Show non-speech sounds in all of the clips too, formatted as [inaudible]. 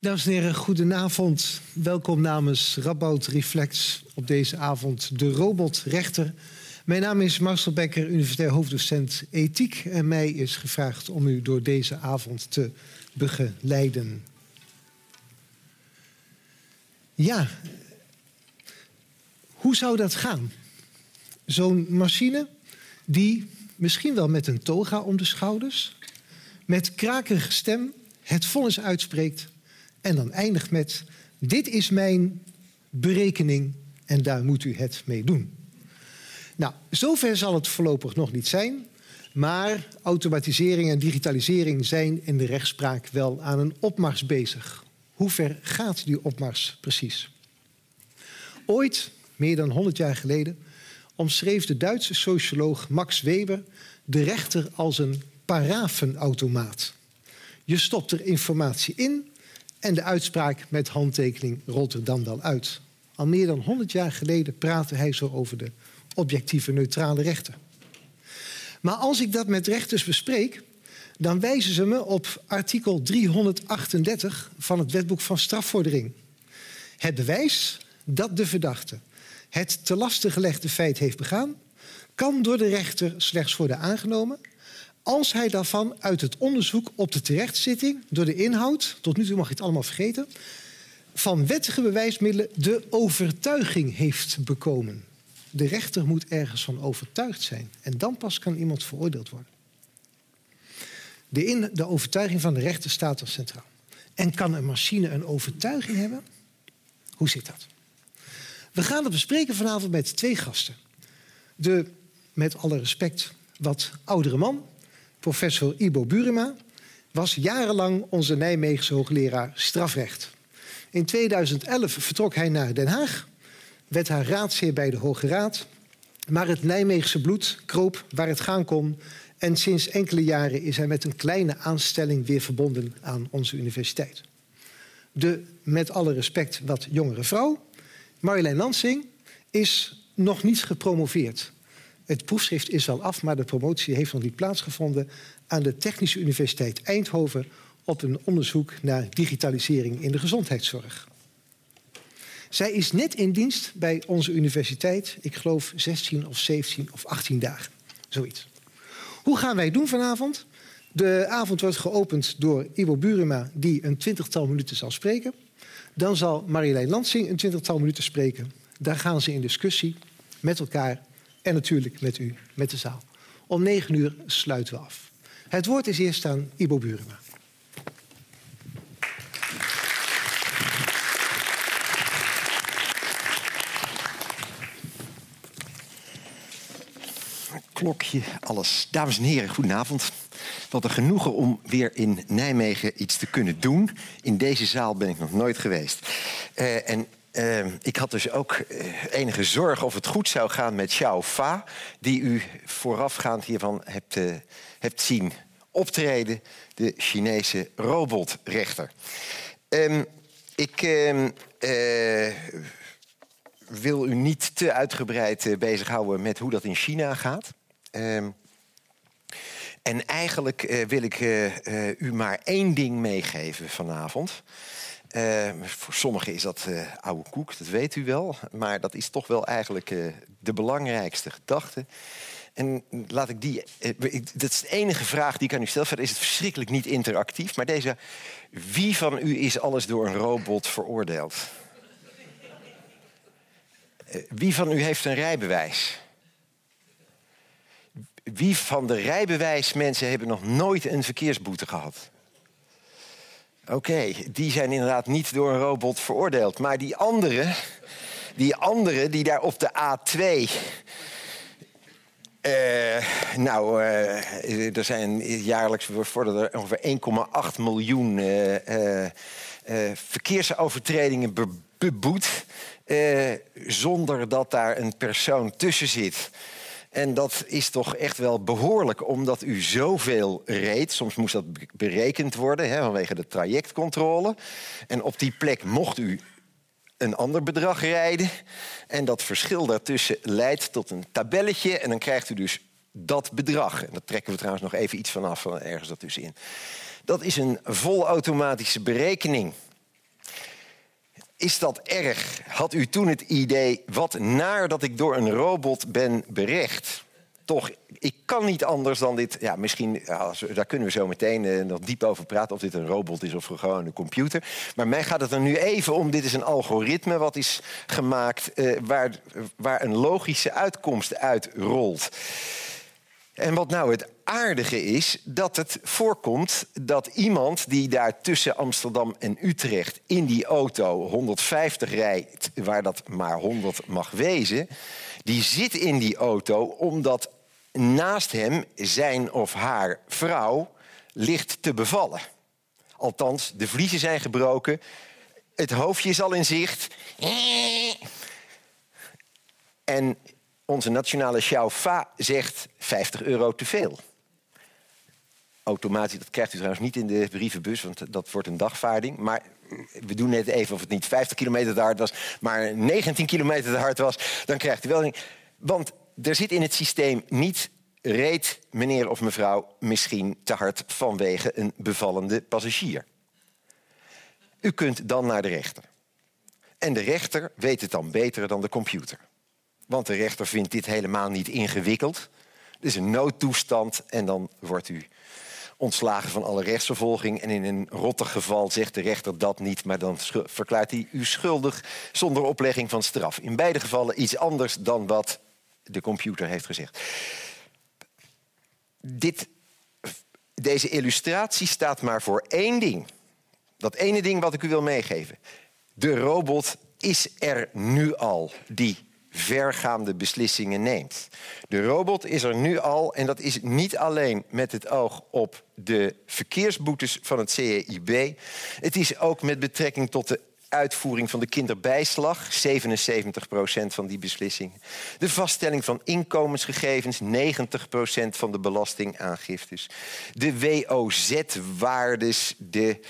Dames en heren, goedenavond. Welkom namens Radboud Reflex op deze avond de robotrechter. Mijn naam is Marcel Becker, universitair hoofddocent ethiek. En mij is gevraagd om u door deze avond te begeleiden. Ja, hoe zou dat gaan? Zo'n machine die misschien wel met een toga om de schouders, met krakerige stem het vonnis uitspreekt en dan eindigt met: Dit is mijn berekening en daar moet u het mee doen. Nou, zover zal het voorlopig nog niet zijn. Maar automatisering en digitalisering zijn in de rechtspraak wel aan een opmars bezig. Hoe ver gaat die opmars precies? Ooit, meer dan 100 jaar geleden, omschreef de Duitse socioloog Max Weber de rechter als een parafenautomaat. Je stopt er informatie in en de uitspraak met handtekening rolt er dan wel uit. Al meer dan 100 jaar geleden praatte hij zo over de objectieve neutrale rechten. Maar als ik dat met rechters bespreek, dan wijzen ze me op artikel 338 van het wetboek van strafvordering. Het bewijs dat de verdachte het te lastig gelegde feit heeft begaan, kan door de rechter slechts worden aangenomen als hij daarvan uit het onderzoek op de terechtzitting door de inhoud, tot nu toe mag je het allemaal vergeten, van wettige bewijsmiddelen de overtuiging heeft bekomen. De rechter moet ergens van overtuigd zijn en dan pas kan iemand veroordeeld worden. De, in, de overtuiging van de rechter staat er centraal. En kan een machine een overtuiging hebben? Hoe zit dat? We gaan het bespreken vanavond met twee gasten. De, met alle respect, wat oudere man professor Ibo Burema, was jarenlang onze Nijmeegse hoogleraar strafrecht. In 2011 vertrok hij naar Den Haag, werd haar raadsheer bij de Hoge Raad. Maar het Nijmeegse bloed kroop waar het gaan kon. En sinds enkele jaren is hij met een kleine aanstelling weer verbonden aan onze universiteit. De, met alle respect, wat jongere vrouw, Marjolein Lansing, is nog niet gepromoveerd. Het proefschrift is al af, maar de promotie heeft nog niet plaatsgevonden aan de Technische Universiteit Eindhoven op een onderzoek naar digitalisering in de gezondheidszorg. Zij is net in dienst bij onze universiteit, ik geloof 16 of 17 of 18 dagen, zoiets. Hoe gaan wij doen vanavond? De avond wordt geopend door Ivo Burema, die een twintigtal minuten zal spreken. Dan zal Marjolein Lansing een twintigtal minuten spreken. Daar gaan ze in discussie met elkaar en natuurlijk met u, met de zaal. Om negen uur sluiten we af. Het woord is eerst aan Ibo Burema. Klokje, alles. Dames en heren, goedenavond. Wat een genoegen om weer in Nijmegen iets te kunnen doen. In deze zaal ben ik nog nooit geweest. Uh, en uh, ik had dus ook uh, enige zorg of het goed zou gaan met Xiao Fa, die u voorafgaand hiervan hebt, uh, hebt zien optreden, de Chinese robotrechter. Um, ik ehm, wil u niet te uitgebreid bezighouden met hoe dat in China gaat. En eigenlijk wil ik u maar één ding meegeven vanavond. Uh, voor sommigen is dat uh, oude koek, dat weet u wel. Maar dat is toch wel eigenlijk uh, de belangrijkste gedachte. En laat ik die. dat is de enige vraag die ik aan u stel. Verder is het verschrikkelijk niet interactief. Maar deze. Wie van u is alles door een robot veroordeeld? wie van u heeft een rijbewijs? Wie van de rijbewijsmensen hebben nog nooit een verkeersboete gehad? Oké, die zijn inderdaad niet door een robot veroordeeld. Maar die anderen, die anderen die daar op de A2 uh, eh, nou, uh, er zijn jaarlijks worden er ongeveer 1,8 miljoen uh, verkeersovertredingen beboet. zonder dat daar een persoon tussen zit. En dat is toch echt wel behoorlijk, omdat u zoveel reed. Soms moest dat berekend worden hè, vanwege de trajectcontrole. En op die plek mocht u een ander bedrag rijden. En dat verschil daartussen leidt tot een tabelletje. En dan krijgt u dus dat bedrag. En daar trekken we trouwens nog even iets vanaf, van ergens dat dus in. Dat is een volautomatische berekening. Is dat erg? Had u toen het idee, wat naar dat ik door een robot ben berecht? Toch, ik kan niet anders dan dit. Ja, misschien, daar kunnen we zo meteen uh, nog diep over praten. Of dit een robot is of gewoon een computer. Maar mij gaat het er nu even om. Dit is een algoritme wat is gemaakt. Uh, waar, waar een logische uitkomst uit rolt. En wat nou het aardige is, dat het voorkomt dat iemand die daar tussen Amsterdam en Utrecht in die auto 150 rijdt, waar dat maar 100 mag wezen, die zit in die auto omdat naast hem zijn of haar vrouw ligt te bevallen. Althans, de vliezen zijn gebroken, het hoofdje is al in zicht. En onze nationale Xiaofa zegt 50 euro te veel. Automatisch, dat krijgt u trouwens niet in de brievenbus, want dat wordt een dagvaarding. Maar we doen net even of het niet 50 kilometer te hard was, maar 19 kilometer te hard was. Dan krijgt u wel een. Want er zit in het systeem niet reed meneer of mevrouw misschien te hard vanwege een bevallende passagier. U kunt dan naar de rechter. En de rechter weet het dan beter dan de computer. Want de rechter vindt dit helemaal niet ingewikkeld. Het is een noodtoestand en dan wordt u ontslagen van alle rechtsvervolging. En in een rottig geval zegt de rechter dat niet, maar dan verklaart hij u schuldig zonder oplegging van straf. In beide gevallen iets anders dan wat de computer heeft gezegd. Dit, deze illustratie staat maar voor één ding. Dat ene ding wat ik u wil meegeven. De robot is er nu al die vergaande beslissingen neemt. De robot is er nu al en dat is niet alleen met het oog op de verkeersboetes van het CEIB. Het is ook met betrekking tot de uitvoering van de kinderbijslag, 77% van die beslissingen. De vaststelling van inkomensgegevens, 90% van de belastingaangiftes. De WOZ-waardes, de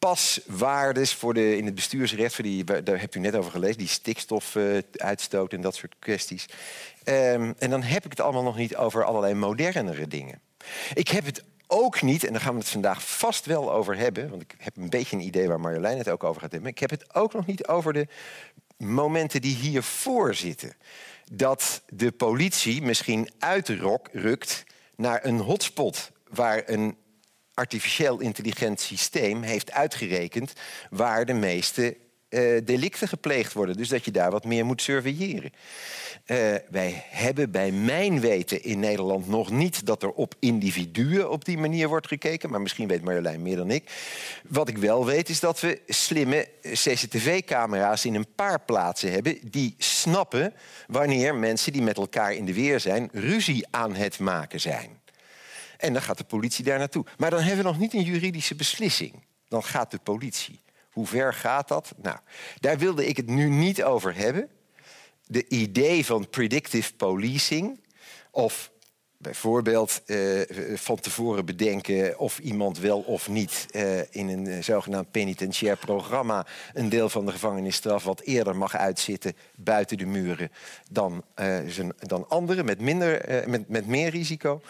paswaardes voor de, in het bestuursrecht, voor die, daar hebt u net over gelezen, die stikstofuitstoot en dat soort kwesties. Um, en dan heb ik het allemaal nog niet over allerlei modernere dingen. Ik heb het ook niet, en daar gaan we het vandaag vast wel over hebben, want ik heb een beetje een idee waar Marjolein het ook over gaat hebben. Ik heb het ook nog niet over de momenten die hiervoor zitten. Dat de politie misschien uitrukt naar een hotspot waar een artificieel intelligent systeem heeft uitgerekend waar de meeste uh, delicten gepleegd worden. Dus dat je daar wat meer moet surveilleren. Uh, wij hebben bij mijn weten in Nederland nog niet dat er op individuen op die manier wordt gekeken. Maar misschien weet Marjolein meer dan ik. Wat ik wel weet is dat we slimme CCTV-camera's in een paar plaatsen hebben die snappen wanneer mensen die met elkaar in de weer zijn ruzie aan het maken zijn. En dan gaat de politie daar naartoe. Maar dan hebben we nog niet een juridische beslissing. Dan gaat de politie. Hoe ver gaat dat? Nou, daar wilde ik het nu niet over hebben. De idee van predictive policing of bijvoorbeeld eh, van tevoren bedenken of iemand wel of niet eh, in een uh, zogenaamd penitentiair programma een deel van de gevangenisstraf wat eerder mag uitzitten buiten de muren dan, dan anderen met, minder, met, met meer risico.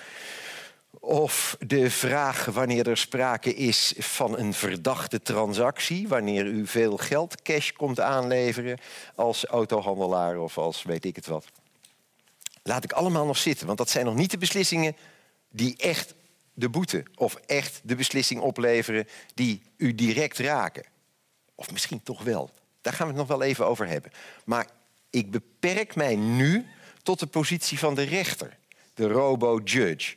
Of de vraag wanneer er sprake is van een verdachte transactie, wanneer u veel geld, cash komt aanleveren als autohandelaar of als weet ik het wat. Laat ik allemaal nog zitten, want dat zijn nog niet de beslissingen die echt de boete of echt de beslissing opleveren die u direct raken. Of misschien toch wel. Daar gaan we het nog wel even over hebben. Maar ik beperk mij nu tot de positie van de rechter, de robo-judge.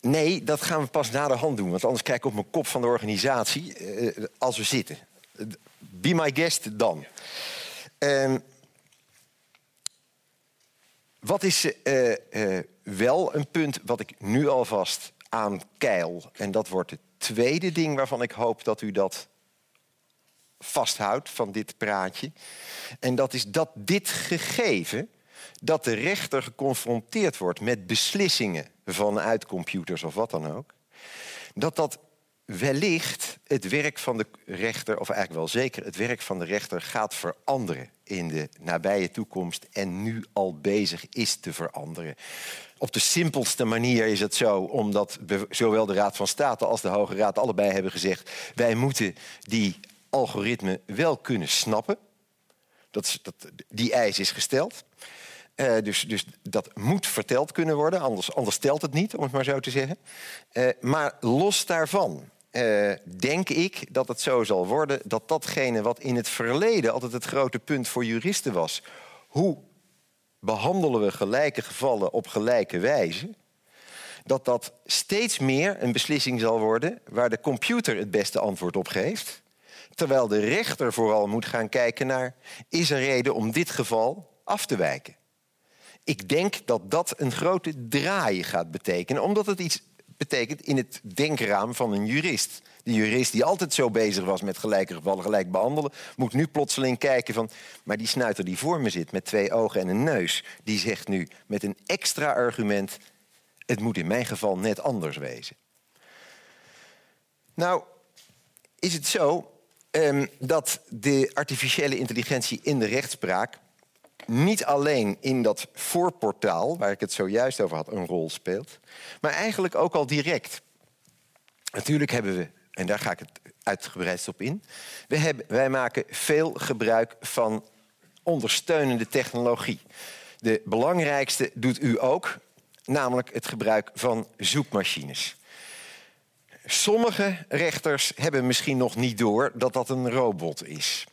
Nee, dat gaan we pas na de hand doen. Want anders kijk ik op mijn kop van de organisatie uh, als we zitten. Be my guest dan. Uh, wat is uh, wel een punt wat ik nu alvast aankeil. En dat wordt het tweede ding waarvan ik hoop dat u dat vasthoudt van dit praatje. En dat is dat dit gegeven dat de rechter geconfronteerd wordt met beslissingen vanuit computers of wat dan ook, dat dat wellicht het werk van de rechter, of eigenlijk wel zeker het werk van de rechter, gaat veranderen in de nabije toekomst en nu al bezig is te veranderen. Op de simpelste manier is het zo, omdat zowel de Raad van State als de Hoge Raad allebei hebben gezegd: wij moeten die algoritme wel kunnen snappen. Dat dat, die eis is gesteld. Uh, dus, dus dat moet verteld kunnen worden, anders, anders telt het niet, om het maar zo te zeggen. Uh, maar los daarvan uh, denk ik dat het zo zal worden dat datgene wat in het verleden altijd het grote punt voor juristen was, hoe behandelen we gelijke gevallen op gelijke wijze, dat dat steeds meer een beslissing zal worden waar de computer het beste antwoord op geeft. Terwijl de rechter vooral moet gaan kijken naar, is er reden om dit geval af te wijken? Ik denk dat dat een grote draai gaat betekenen, omdat het iets betekent in het denkraam van een jurist. De jurist die altijd zo bezig was met gelijke gevallen gelijk behandelen, moet nu plotseling kijken van, maar die snuiter die voor me zit met twee ogen en een neus, die zegt nu met een extra argument, het moet in mijn geval net anders wezen. Nou, is het zo um, dat de artificiële intelligentie in de rechtspraak niet alleen in dat voorportaal, waar ik het zojuist over had, een rol speelt, maar eigenlijk ook al direct. Natuurlijk hebben we, en daar ga ik het uitgebreid op in, we hebben, wij maken veel gebruik van ondersteunende technologie. De belangrijkste doet u ook, namelijk het gebruik van zoekmachines. Sommige rechters hebben misschien nog niet door dat dat een robot is.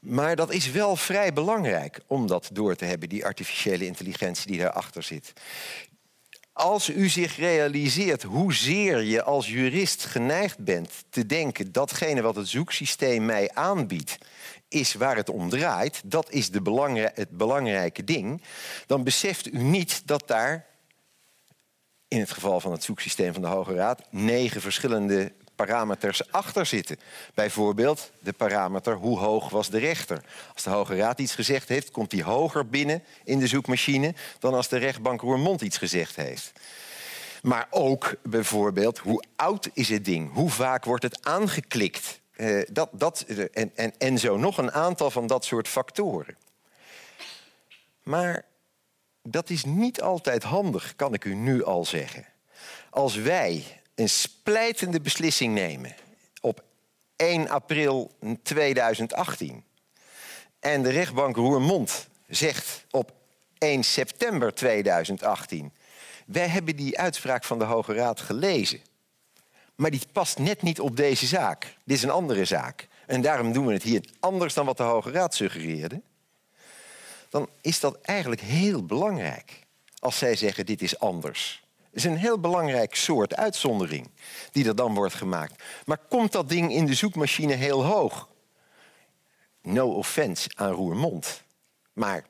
Maar dat is wel vrij belangrijk om dat door te hebben, die artificiële intelligentie die daarachter zit. Als u zich realiseert hoezeer je als jurist geneigd bent te denken datgene wat het zoeksysteem mij aanbiedt, is waar het om draait, dat is de het belangrijke ding, dan beseft u niet dat daar, in het geval van het zoeksysteem van de Hoge Raad, negen verschillende parameters achter zitten. Bijvoorbeeld de parameter hoe hoog was de rechter. Als de Hoge Raad iets gezegd heeft, komt die hoger binnen in de zoekmachine dan als de rechtbank Roermond iets gezegd heeft. Maar ook bijvoorbeeld hoe oud is het ding? Hoe vaak wordt het aangeklikt? Uh, dat, dat, en, en, en zo nog een aantal van dat soort factoren. Maar dat is niet altijd handig, kan ik u nu al zeggen. Als wij een splijtende beslissing nemen op 1 april 2018 en de rechtbank Roermond zegt op 1 september 2018: wij hebben die uitspraak van de Hoge Raad gelezen, maar die past net niet op deze zaak. Dit is een andere zaak. En daarom doen we het hier anders dan wat de Hoge Raad suggereerde. Dan is dat eigenlijk heel belangrijk als zij zeggen dit is anders is een heel belangrijk soort uitzondering die er dan wordt gemaakt. Maar komt dat ding in de zoekmachine heel hoog? No offense aan Roermond. Maar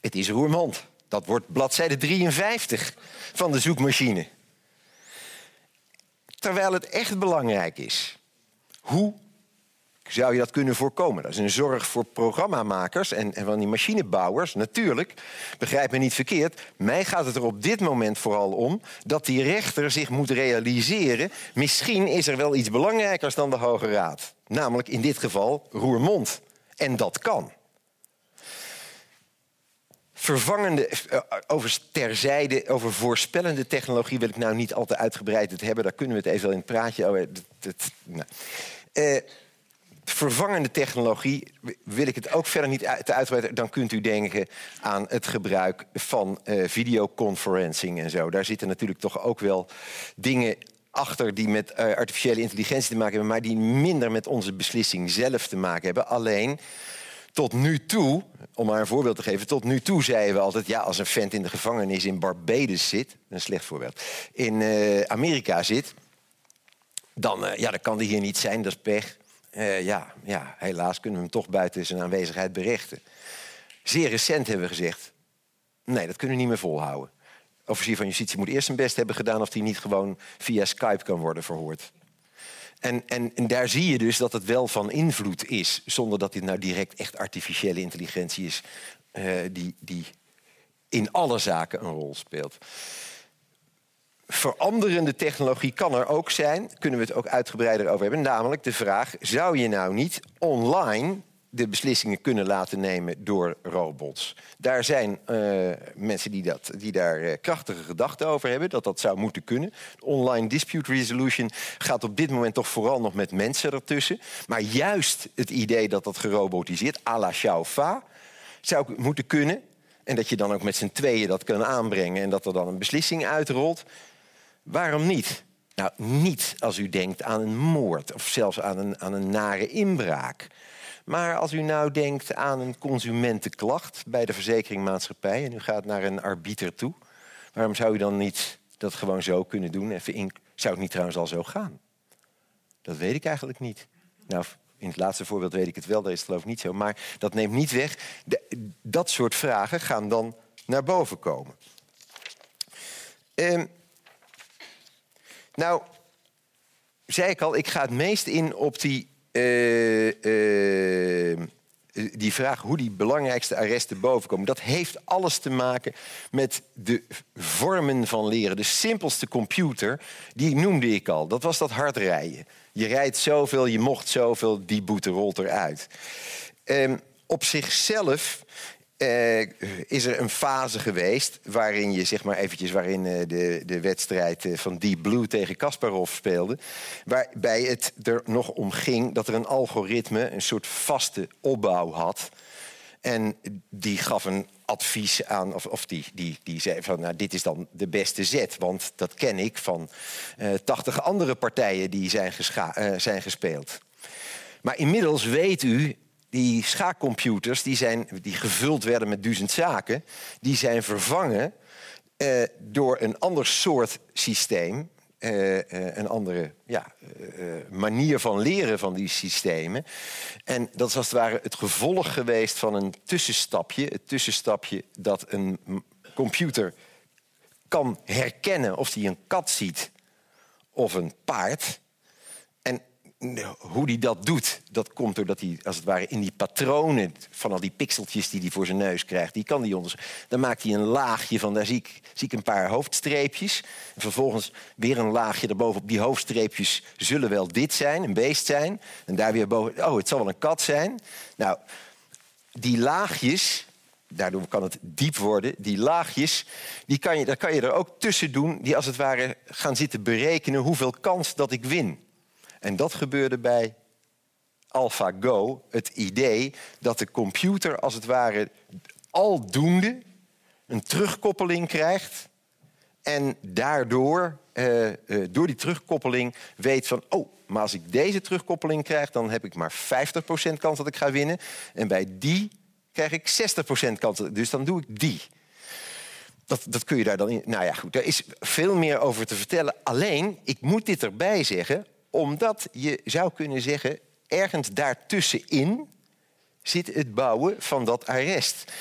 het is Roermond. Dat wordt bladzijde 53 van de zoekmachine. Terwijl het echt belangrijk is. Hoe zou je dat kunnen voorkomen? Dat is een zorg voor programmamakers en, en van die machinebouwers. Natuurlijk, begrijp me niet verkeerd. Mij gaat het er op dit moment vooral om dat die rechter zich moet realiseren... misschien is er wel iets belangrijkers dan de Hoge Raad. Namelijk in dit geval Roermond. En dat kan. Vervangende, eh, over terzijde, over voorspellende technologie wil ik nou niet al te uitgebreid het hebben. Daar kunnen we het even in het praatje over. Nou. Uh, vervangende technologie wil ik het ook verder niet te uitbreiden. Dan kunt u denken aan het gebruik van uh, videoconferencing en zo. Daar zitten natuurlijk toch ook wel dingen achter die met uh, artificiële intelligentie te maken hebben, maar die minder met onze beslissing zelf te maken hebben. Alleen tot nu toe, om maar een voorbeeld te geven, tot nu toe zeiden we altijd: ja, als een vent in de gevangenis in Barbados zit, een slecht voorbeeld, in uh, Amerika zit, dan, ja, dan kan die hier niet zijn, dat is pech. Uh, ja, ja, helaas kunnen we hem toch buiten zijn aanwezigheid berichten. Zeer recent hebben we gezegd, nee, dat kunnen we niet meer volhouden. Officier van Justitie moet eerst zijn best hebben gedaan of hij niet gewoon via Skype kan worden verhoord. En, en, daar zie je dus dat het wel van invloed is, zonder dat dit nou direct echt artificiële intelligentie is, uh, die, die in alle zaken een rol speelt veranderende technologie kan er ook zijn. Kunnen we het ook uitgebreider over hebben. Namelijk de vraag, zou je nou niet online de beslissingen kunnen laten nemen door robots. Daar zijn uh, mensen die, dat, die daar uh, krachtige gedachten over hebben, dat dat zou moeten kunnen. Online dispute resolution gaat op dit moment toch vooral nog met mensen ertussen. Maar juist het idee dat dat gerobotiseerd, à la Xiao zou moeten kunnen. En dat je dan ook met z'n tweeën dat kan aanbrengen en dat er dan een beslissing uitrolt. Waarom niet? Nou, niet als u denkt aan een moord of zelfs aan een, aan een nare inbraak. Maar als u nou denkt aan een consumentenklacht bij de verzekeringmaatschappij en u gaat naar een arbiter toe, waarom zou u dan niet dat gewoon zo kunnen doen? Even in, zou het niet trouwens al zo gaan? Dat weet ik eigenlijk niet. Nou, in het laatste voorbeeld weet ik het wel, dat is geloof ik niet zo. Maar dat neemt niet weg. dat soort vragen gaan dan naar boven komen. Um, nou, zei ik al, ik ga het meest in op die, uh, uh, die vraag hoe die belangrijkste arresten bovenkomen. Dat heeft alles te maken met de vormen van leren. De simpelste computer, die noemde ik al. Dat was dat hard rijden. Je rijdt zoveel, je mocht zoveel, die boete rolt eruit. Um, op zichzelf uh, is er een fase geweest waarin je zeg maar eventjes waarin uh, de, de wedstrijd uh, van Deep Blue tegen Kasparov speelde, waarbij het er nog om ging dat er een algoritme een soort vaste opbouw had en die gaf een advies aan, of, of die, die, die zei van nou, dit is dan de beste zet, want dat ken ik van tachtig andere partijen die zijn, zijn gespeeld. Maar inmiddels weet u die schaakcomputers die, zijn, die gevuld werden met duizend zaken, die zijn vervangen uh, door een ander soort systeem. Uh, uh, een andere ja, manier van leren van die systemen. En dat is als het ware het gevolg geweest van een tussenstapje. Het tussenstapje dat een computer kan herkennen of hij een kat ziet of een paard hoe hij dat doet, dat komt doordat hij als het ware in die patronen van al die pixeltjes die hij voor zijn neus krijgt, die kan hij onderzoeken. Dan maakt hij een laagje van, daar zie ik, zie ik een paar hoofdstreepjes. En vervolgens weer een laagje erboven. Op die hoofdstreepjes zullen wel dit zijn, een beest zijn. En daar weer boven, oh, het zal wel een kat zijn. Nou, die laagjes, daardoor kan het diep worden. Die laagjes, die kan je, daar kan je er ook tussen doen, die als het ware gaan zitten berekenen hoeveel kans dat ik win. En dat gebeurde bij AlphaGo, het idee dat de computer als het ware aldoende een terugkoppeling krijgt en daardoor, uh, uh, door die terugkoppeling, weet van... oh, maar als ik deze terugkoppeling krijg... dan heb ik maar 50% kans dat ik ga winnen. En bij die krijg ik 60% kans. Dus dan doe ik die. Dat, dat kun je daar dan in... Nou ja, goed, daar is veel meer over te vertellen. Alleen, ik moet dit erbij zeggen omdat je zou kunnen zeggen, ergens daartussenin zit het bouwen van dat arrest.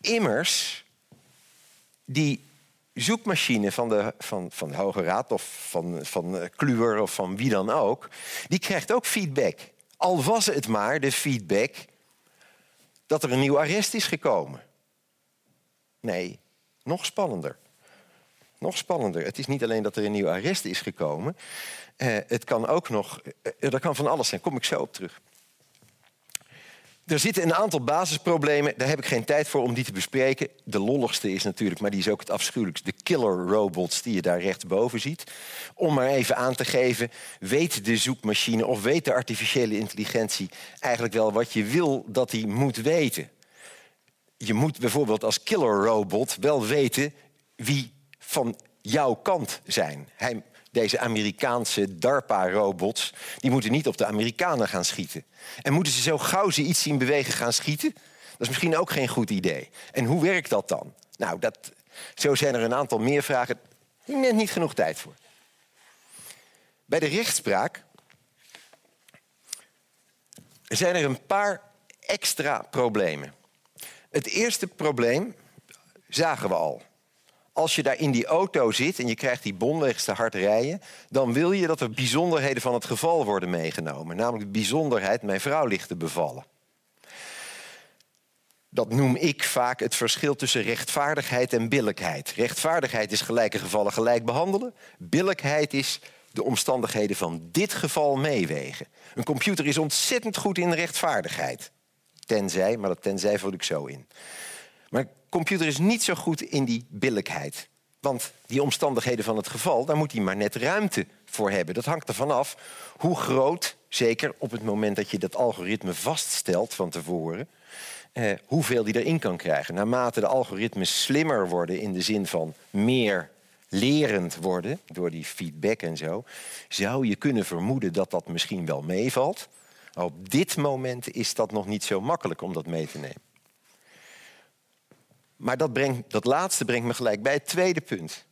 Immers, die zoekmachine van de, van, van de Hoge Raad of van, van eh, Kluwer of van wie dan ook, die krijgt ook feedback. Al was het maar de feedback dat er een nieuw arrest is gekomen. Nee, nog spannender. Nog spannender. Het is niet alleen dat er een nieuw arrest is gekomen. Eh, het kan ook nog, eh, er kan van alles zijn, kom ik zo op terug. Er zitten een aantal basisproblemen, daar heb ik geen tijd voor om die te bespreken. De lolligste is natuurlijk, maar die is ook het afschuwelijkste, de killer robots die je daar rechtsboven ziet. Om maar even aan te geven, weet de zoekmachine of weet de artificiële intelligentie eigenlijk wel wat je wil dat hij moet weten? Je moet bijvoorbeeld als killer robot wel weten wie van jouw kant zijn. Hij deze Amerikaanse DARPA-robots, die moeten niet op de Amerikanen gaan schieten. En moeten ze zo gauw ze iets zien bewegen gaan schieten? Dat is misschien ook geen goed idee. En hoe werkt dat dan? Nou, dat, zo zijn er een aantal meer vragen. Net niet genoeg tijd voor. Bij de rechtspraak zijn er een paar extra problemen. Het eerste probleem zagen we al als je daar in die auto zit en je krijgt die bon wegens te hard rijden, dan wil je dat er bijzonderheden van het geval worden meegenomen. Namelijk de bijzonderheid, mijn vrouw ligt te bevallen. Dat noem ik vaak het verschil tussen rechtvaardigheid en billijkheid. Rechtvaardigheid is gelijke gevallen gelijk behandelen. Billijkheid is de omstandigheden van dit geval meewegen. Een computer is ontzettend goed in rechtvaardigheid. Tenzij, maar dat tenzij vul ik zo in. Computer is niet zo goed in die billijkheid. Want die omstandigheden van het geval, daar moet hij maar net ruimte voor hebben. Dat hangt ervan af hoe groot, zeker op het moment dat je dat algoritme vaststelt van tevoren, eh, hoeveel die erin kan krijgen. Naarmate de algoritmes slimmer worden in de zin van meer lerend worden door die feedback en zo, zou je kunnen vermoeden dat dat misschien wel meevalt. Op dit moment is dat nog niet zo makkelijk om dat mee te nemen. Maar dat, brengt, dat laatste brengt me gelijk bij het tweede punt.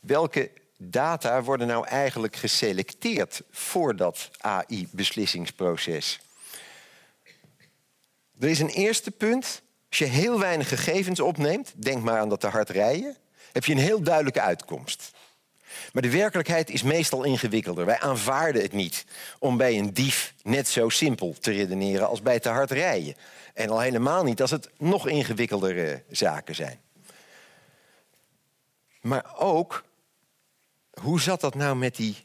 Welke data worden nou eigenlijk geselecteerd voor dat AI-beslissingsproces? Er is een eerste punt. Als je heel weinig gegevens opneemt, denk maar aan dat te hard rijden, heb je een heel duidelijke uitkomst. Maar de werkelijkheid is meestal ingewikkelder. Wij aanvaarden het niet om bij een dief net zo simpel te redeneren als bij te hard rijden. En al helemaal niet als het nog ingewikkeldere zaken zijn. Maar ook, hoe zat dat nou met die,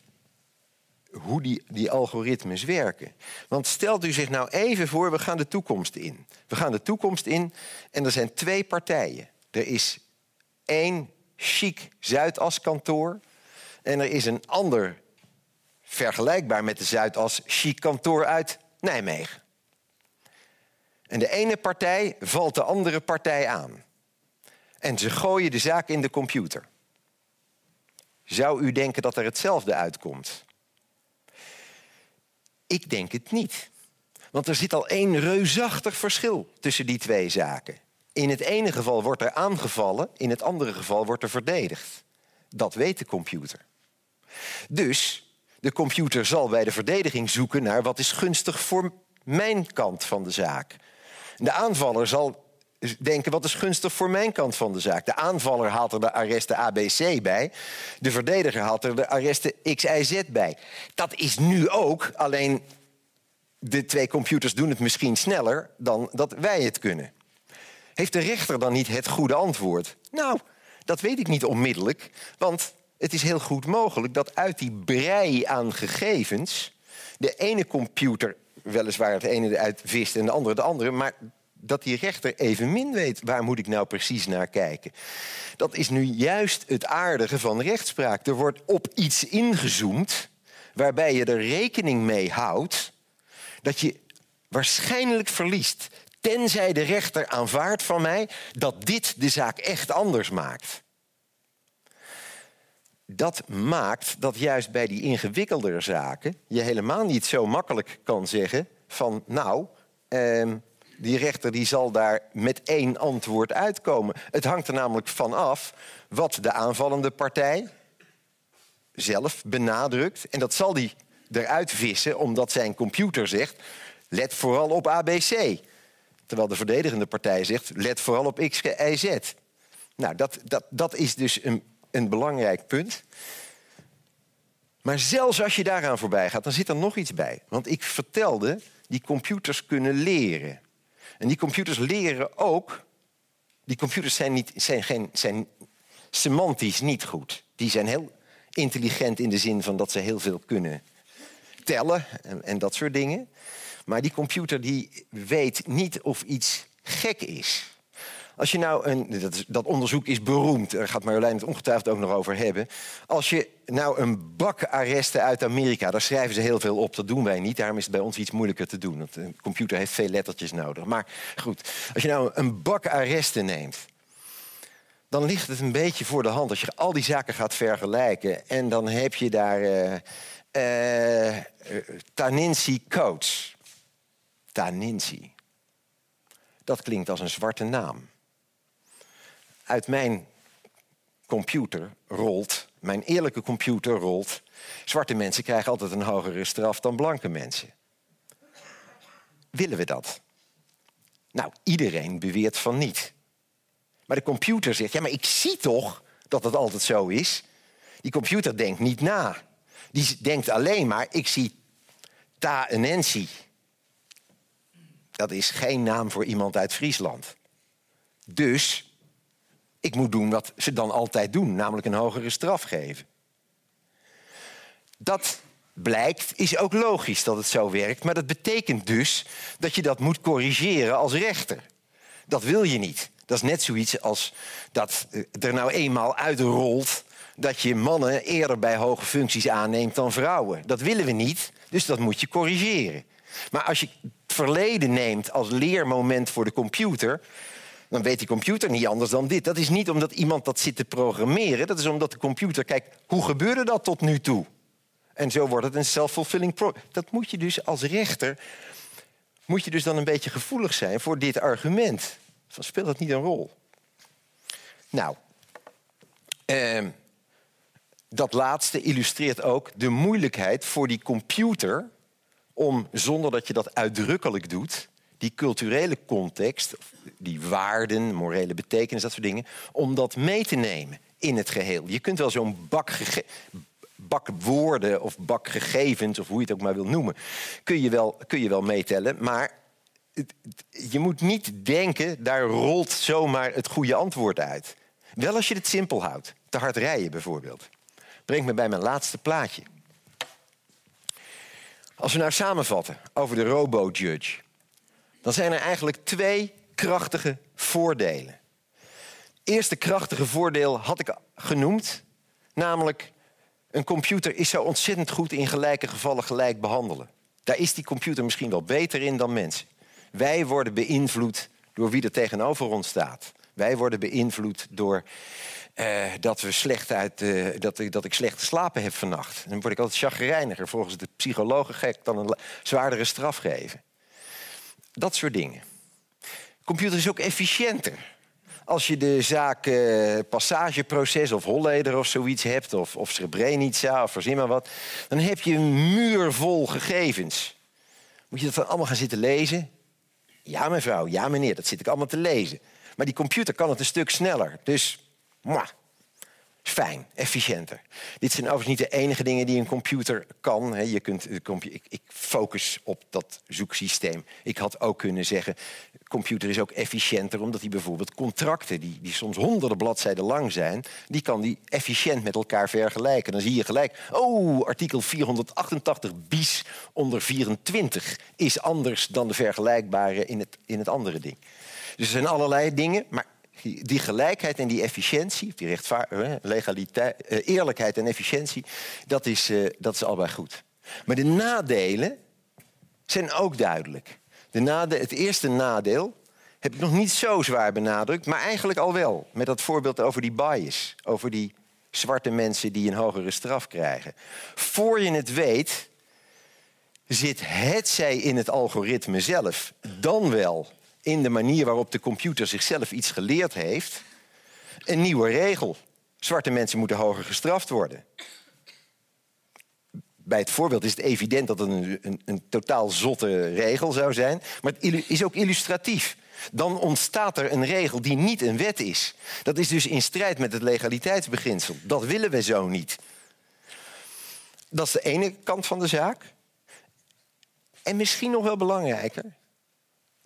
hoe die, die algoritmes werken? Want stelt u zich nou even voor, we gaan de toekomst in. We gaan de toekomst in en er zijn twee partijen. Er is één chic Zuidas-kantoor en er is een ander, vergelijkbaar met de Zuidas, chic kantoor uit Nijmegen. En de ene partij valt de andere partij aan. En ze gooien de zaak in de computer. Zou u denken dat er hetzelfde uitkomt? Ik denk het niet. Want er zit al één reusachtig verschil tussen die twee zaken. In het ene geval wordt er aangevallen, in het andere geval wordt er verdedigd. Dat weet de computer. Dus de computer zal bij de verdediging zoeken naar wat is gunstig voor mijn kant van de zaak. De aanvaller zal denken wat is gunstig voor mijn kant van de zaak. De aanvaller haalt er de arresten ABC bij. De verdediger haalt er de arresten XYZ bij. Dat is nu ook, alleen de twee computers doen het misschien sneller dan dat wij het kunnen. Heeft de rechter dan niet het goede antwoord? Nou, dat weet ik niet onmiddellijk, want het is heel goed mogelijk dat uit die brei aan gegevens de ene computer weliswaar het ene eruit vist en de andere de andere, maar dat die rechter even min weet waar moet ik nou precies naar kijken. Dat is nu juist het aardige van rechtspraak. Er wordt op iets ingezoomd waarbij je er rekening mee houdt dat je waarschijnlijk verliest. Tenzij de rechter aanvaardt van mij dat dit de zaak echt anders maakt. Dat maakt dat juist bij die ingewikkeldere zaken je helemaal niet zo makkelijk kan zeggen van nou, ehm, die rechter die zal daar met één antwoord uitkomen. Het hangt er namelijk van af wat de aanvallende partij zelf benadrukt. En dat zal die eruit vissen omdat zijn computer zegt... let vooral op ABC. Terwijl de verdedigende partij zegt, let vooral op X, Y, Z. Nou, dat, dat, dat is dus een, een belangrijk punt. Maar zelfs als je daaraan voorbij gaat, dan zit er nog iets bij. Want ik vertelde, die computers kunnen leren. En die computers leren ook. Die computers zijn, niet, zijn, geen, zijn semantisch niet goed. Die zijn heel intelligent in de zin van dat ze heel veel kunnen tellen en, en dat soort dingen. Maar die computer die weet niet of iets gek is. Als je nou een, dat, onderzoek is beroemd, daar gaat Marjolein het ongetwijfeld ook nog over hebben. Als je nou een bak arresten uit Amerika, daar schrijven ze heel veel op, dat doen wij niet. Daarom is het bij ons iets moeilijker te doen. Want een computer heeft veel lettertjes nodig. Maar goed, als je nou een bak arresten neemt, dan ligt het een beetje voor de hand als je al die zaken gaat vergelijken. En dan heb je daar uh, uh, Taninsi Coates. Taninsi. Dat klinkt als een zwarte naam uit mijn computer rolt, mijn eerlijke computer rolt, zwarte mensen krijgen altijd een hogere straf dan blanke mensen. Willen we dat? Nou, iedereen beweert van niet. Maar de computer zegt, ja, maar ik zie toch dat het altijd zo is. Die computer denkt niet na. Die denkt alleen maar, ik zie Ta Nancy. Dat is geen naam voor iemand uit Friesland. Dus ik moet doen wat ze dan altijd doen, namelijk een hogere straf geven. Dat blijkt, is ook logisch dat het zo werkt. Maar dat betekent dus dat je dat moet corrigeren als rechter. Dat wil je niet. Dat is net zoiets als dat eh, er nou eenmaal uitrolt dat je mannen eerder bij hoge functies aanneemt dan vrouwen. Dat willen we niet, dus dat moet je corrigeren. Maar als je het verleden neemt als leermoment voor de computer, dan weet die computer niet anders dan dit. Dat is niet omdat iemand dat zit te programmeren, dat is omdat de computer kijkt, hoe gebeurde dat tot nu toe? En zo wordt het een self-fulfilling pro. Dat moet je dus als rechter, moet je dus dan een beetje gevoelig zijn voor dit argument. Van speelt dat niet een rol? Nou, eh, dat laatste illustreert ook de moeilijkheid voor die computer om, zonder dat je dat uitdrukkelijk doet, die culturele context, die waarden, morele betekenis, dat soort dingen, om dat mee te nemen in het geheel. Je kunt wel zo'n bak, bak woorden of bak gegevens, of hoe je het ook maar wil noemen, kun je wel, kun je wel meetellen, maar je moet niet denken, daar rolt zomaar het goede antwoord uit. Wel als je het simpel houdt. Te hard rijden bijvoorbeeld. Brengt me bij mijn laatste plaatje. Als we nou samenvatten over de robo-judge, dan zijn er eigenlijk twee krachtige voordelen. Eerste krachtige voordeel had ik genoemd, namelijk een computer is zo ontzettend goed in gelijke gevallen gelijk behandelen. Daar is die computer misschien wel beter in dan mensen. Wij worden beïnvloed door wie er tegenover ons staat. Wij worden beïnvloed door uh, dat, we slecht uit, uh, dat, dat ik slecht geslapen heb vannacht. Dan word ik altijd chagrijniger. Volgens de psychologen gek dan een zwaardere straf geven. Dat soort dingen. Computer is ook efficiënter. Als je de zaak uh, passageproces of Holleder of zoiets hebt... of, of Srebrenica of verzin maar wat... dan heb je een muur vol gegevens. Moet je dat dan allemaal gaan zitten lezen? Ja, mevrouw, ja, meneer, dat zit ik allemaal te lezen. Maar die computer kan het een stuk sneller. Dus Mwah. Fijn, efficiënter. Dit zijn overigens niet de enige dingen die een computer kan. Je kunt, ik, focus op dat zoeksysteem. Ik had ook kunnen zeggen, computer is ook efficiënter... omdat hij bijvoorbeeld contracten, die, die soms honderden bladzijden lang zijn... die kan die efficiënt met elkaar vergelijken. Dan zie je gelijk, oh, artikel 488 bis onder 24... is anders dan de vergelijkbare in het, in het andere ding. Dus er zijn allerlei dingen, maar die gelijkheid en die efficiëntie, die legaliteit, eh, eerlijkheid en efficiëntie, dat is, uh, dat is allebei goed. Maar de nadelen zijn ook duidelijk. De nade het eerste nadeel heb ik nog niet zo zwaar benadrukt, maar eigenlijk al wel. Met dat voorbeeld over die bias, over die zwarte mensen die een hogere straf krijgen. Voor je het weet, zit het zij in het algoritme zelf, dan wel in de manier waarop de computer zichzelf iets geleerd heeft, een nieuwe regel. Zwarte mensen moeten hoger gestraft worden. Bij het voorbeeld is het evident dat het een, een, een totaal zotte regel zou zijn, maar het is ook illustratief. Dan ontstaat er een regel die niet een wet is. Dat is dus in strijd met het legaliteitsbeginsel. Dat willen we zo niet. Dat is de ene kant van de zaak. En misschien nog wel belangrijker,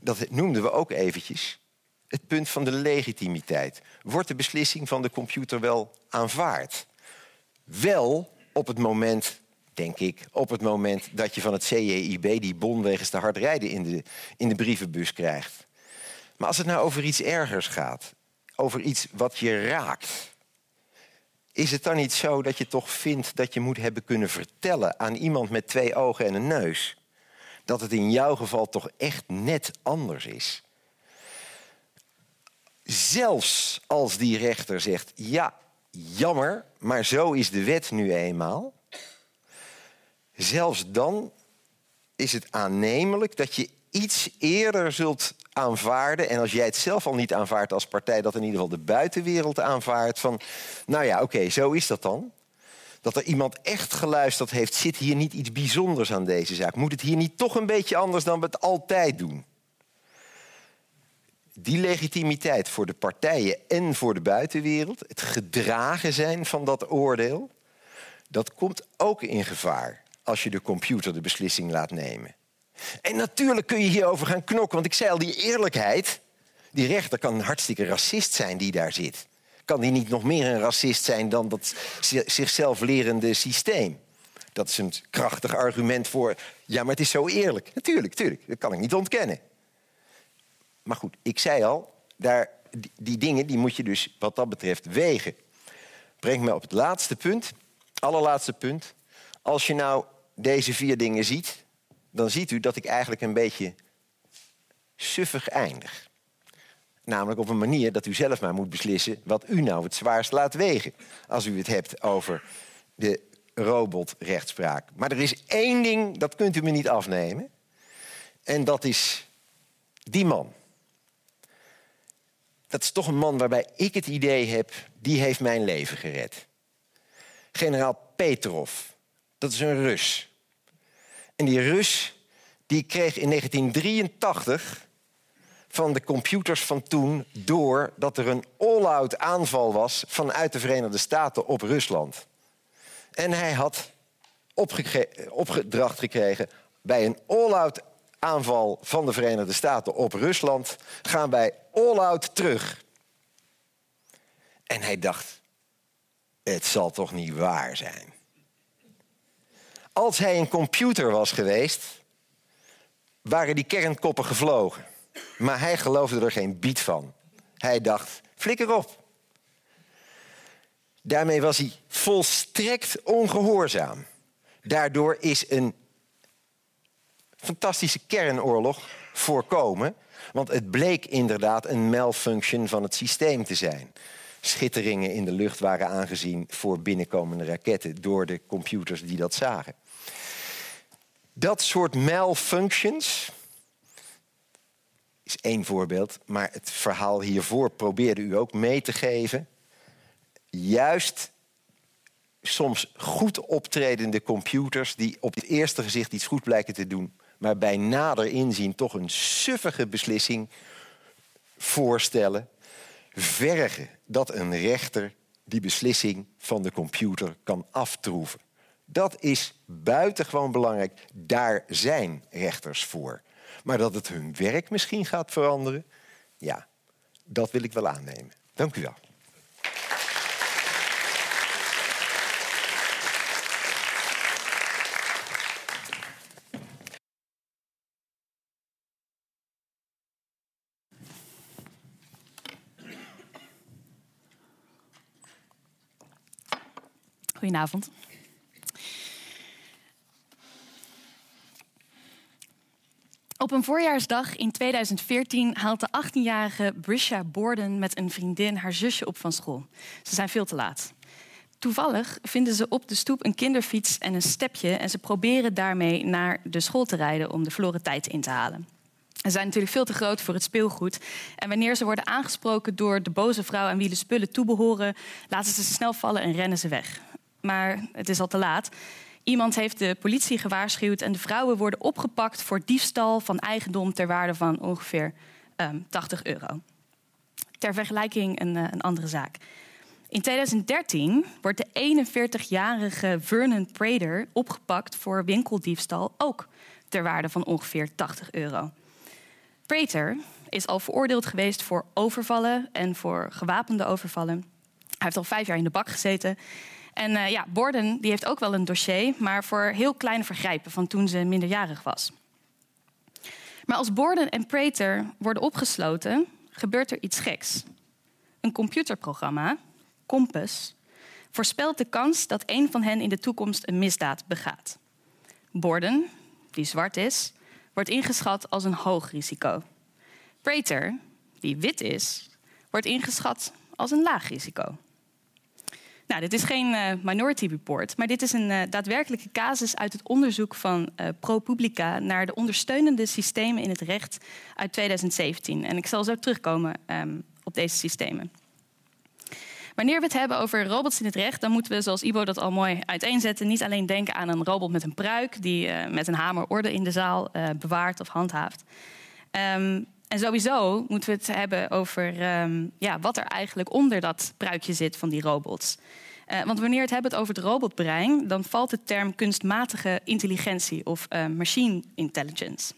dat noemden we ook eventjes, het punt van de legitimiteit. Wordt de beslissing van de computer wel aanvaard? Wel op het moment, denk ik, op het moment dat je van het CJIB die bon wegens te hard rijden in de, in de brievenbus krijgt. Maar als het nou over iets ergers gaat, over iets wat je raakt, is het dan niet zo dat je toch vindt dat je moet hebben kunnen vertellen aan iemand met twee ogen en een neus dat het in jouw geval toch echt net anders is. Zelfs als die rechter zegt, ja, jammer, maar zo is de wet nu eenmaal. Zelfs dan is het aannemelijk dat je iets eerder zult aanvaarden. En als jij het zelf al niet aanvaardt als partij, dat in ieder geval de buitenwereld aanvaardt. Van, nou ja, oké, zo is dat dan dat er iemand echt geluisterd heeft, zit hier niet iets bijzonders aan deze zaak? Moet het hier niet toch een beetje anders dan we het altijd doen? Die legitimiteit voor de partijen en voor de buitenwereld, het gedragen zijn van dat oordeel, dat komt ook in gevaar als je de computer de beslissing laat nemen. En natuurlijk kun je hierover gaan knokken, want ik zei al, die eerlijkheid, die rechter kan een hartstikke racist zijn die daar zit kan die niet nog meer een racist zijn dan dat zichzelf lerende systeem? dat is een krachtig argument voor. Ja, maar het is zo eerlijk. Natuurlijk, natuurlijk. Dat kan ik niet ontkennen. Maar goed, ik zei al, daar, die, die dingen die moet je dus wat dat betreft wegen. Brengt me op het laatste punt, allerlaatste punt. Als je nou deze vier dingen ziet, dan ziet u dat ik eigenlijk een beetje suffig eindig. Namelijk op een manier dat u zelf maar moet beslissen wat u nou het zwaarst laat wegen. Als u het hebt over de robotrechtspraak. Maar er is één ding, dat kunt u me niet afnemen. En dat is die man. Dat is toch een man waarbij ik het idee heb, die heeft mijn leven gered. Generaal Petrov, dat is een Rus. En die Rus die kreeg in 1983 van de computers van toen door dat er een all-out aanval was vanuit de Verenigde Staten op Rusland. En hij had opgedracht gekregen bij een all-out aanval van de Verenigde Staten op Rusland gaan wij all-out terug. En hij dacht, het zal toch niet waar zijn. Als hij een computer was geweest, waren die kernkoppen gevlogen. Maar hij geloofde er geen biet van. Hij dacht, flikker op. Daarmee was hij volstrekt ongehoorzaam. Daardoor is een fantastische kernoorlog voorkomen. Want het bleek inderdaad een malfunction van het systeem te zijn. Schitteringen in de lucht waren aangezien voor binnenkomende raketten door de computers die dat zagen. Dat soort malfunctions is één voorbeeld, maar het verhaal hiervoor probeerde u ook mee te geven. Juist soms goed optredende computers die op het eerste gezicht iets goed blijken te doen, maar bij nader inzien toch een suffige beslissing voorstellen, vergen dat een rechter die beslissing van de computer kan aftroeven. Dat is buitengewoon belangrijk. Daar zijn rechters voor. Maar dat het hun werk misschien gaat veranderen, ja, dat wil ik wel aannemen. Dank u wel. Goedenavond. Op een voorjaarsdag in 2014 haalt de 18-jarige Brisha Borden met een vriendin haar zusje op van school. Ze zijn veel te laat. Toevallig vinden ze op de stoep een kinderfiets en een stepje en ze proberen daarmee naar de school te rijden om de verloren tijd in te halen. Ze zijn natuurlijk veel te groot voor het speelgoed. En wanneer ze worden aangesproken door de boze vrouw aan wie de spullen toebehoren, laten ze ze snel vallen en rennen ze weg maar het is al te laat. Iemand heeft de politie gewaarschuwd en de vrouwen worden opgepakt voor diefstal van eigendom ter waarde van ongeveer 80 ehm, euro. Ter vergelijking een, uh, een andere zaak. In 2013 wordt de 41-jarige Vernon Prader opgepakt voor winkeldiefstal, ook ter waarde van ongeveer 80 euro. Prater is al veroordeeld geweest voor overvallen en voor gewapende overvallen. Hij heeft al vijf jaar in de bak gezeten en uh, ja, Borden die heeft ook wel een dossier, maar voor heel kleine vergrijpen van toen ze minderjarig was. Maar als Borden en Prater worden opgesloten, gebeurt er iets geks. Een computerprogramma, Compass, voorspelt de kans dat een van hen in de toekomst een misdaad begaat. Borden, die zwart is, wordt ingeschat als een hoog risico. Prater, die wit is, wordt ingeschat als een laag risico. Nou, dit is geen uh, Minority Report, maar dit is een uh, daadwerkelijke casus uit het onderzoek van uh, ProPublica naar de ondersteunende systemen in het recht uit 2017. En ik zal zo terugkomen um, op deze systemen. Wanneer we het hebben over robots in het recht, dan moeten we, zoals Ibo dat al mooi uiteenzetten, niet alleen denken aan een robot met een pruik die met een hamer orde in de zaal bewaart of handhaaft. Um, en sowieso moeten we het hebben over um, ja, wat er eigenlijk onder dat pruikje zit van die robots. Uh, want wanneer het hebben over het robotbrein, dan valt de term kunstmatige intelligentie of uh, machine intelligence.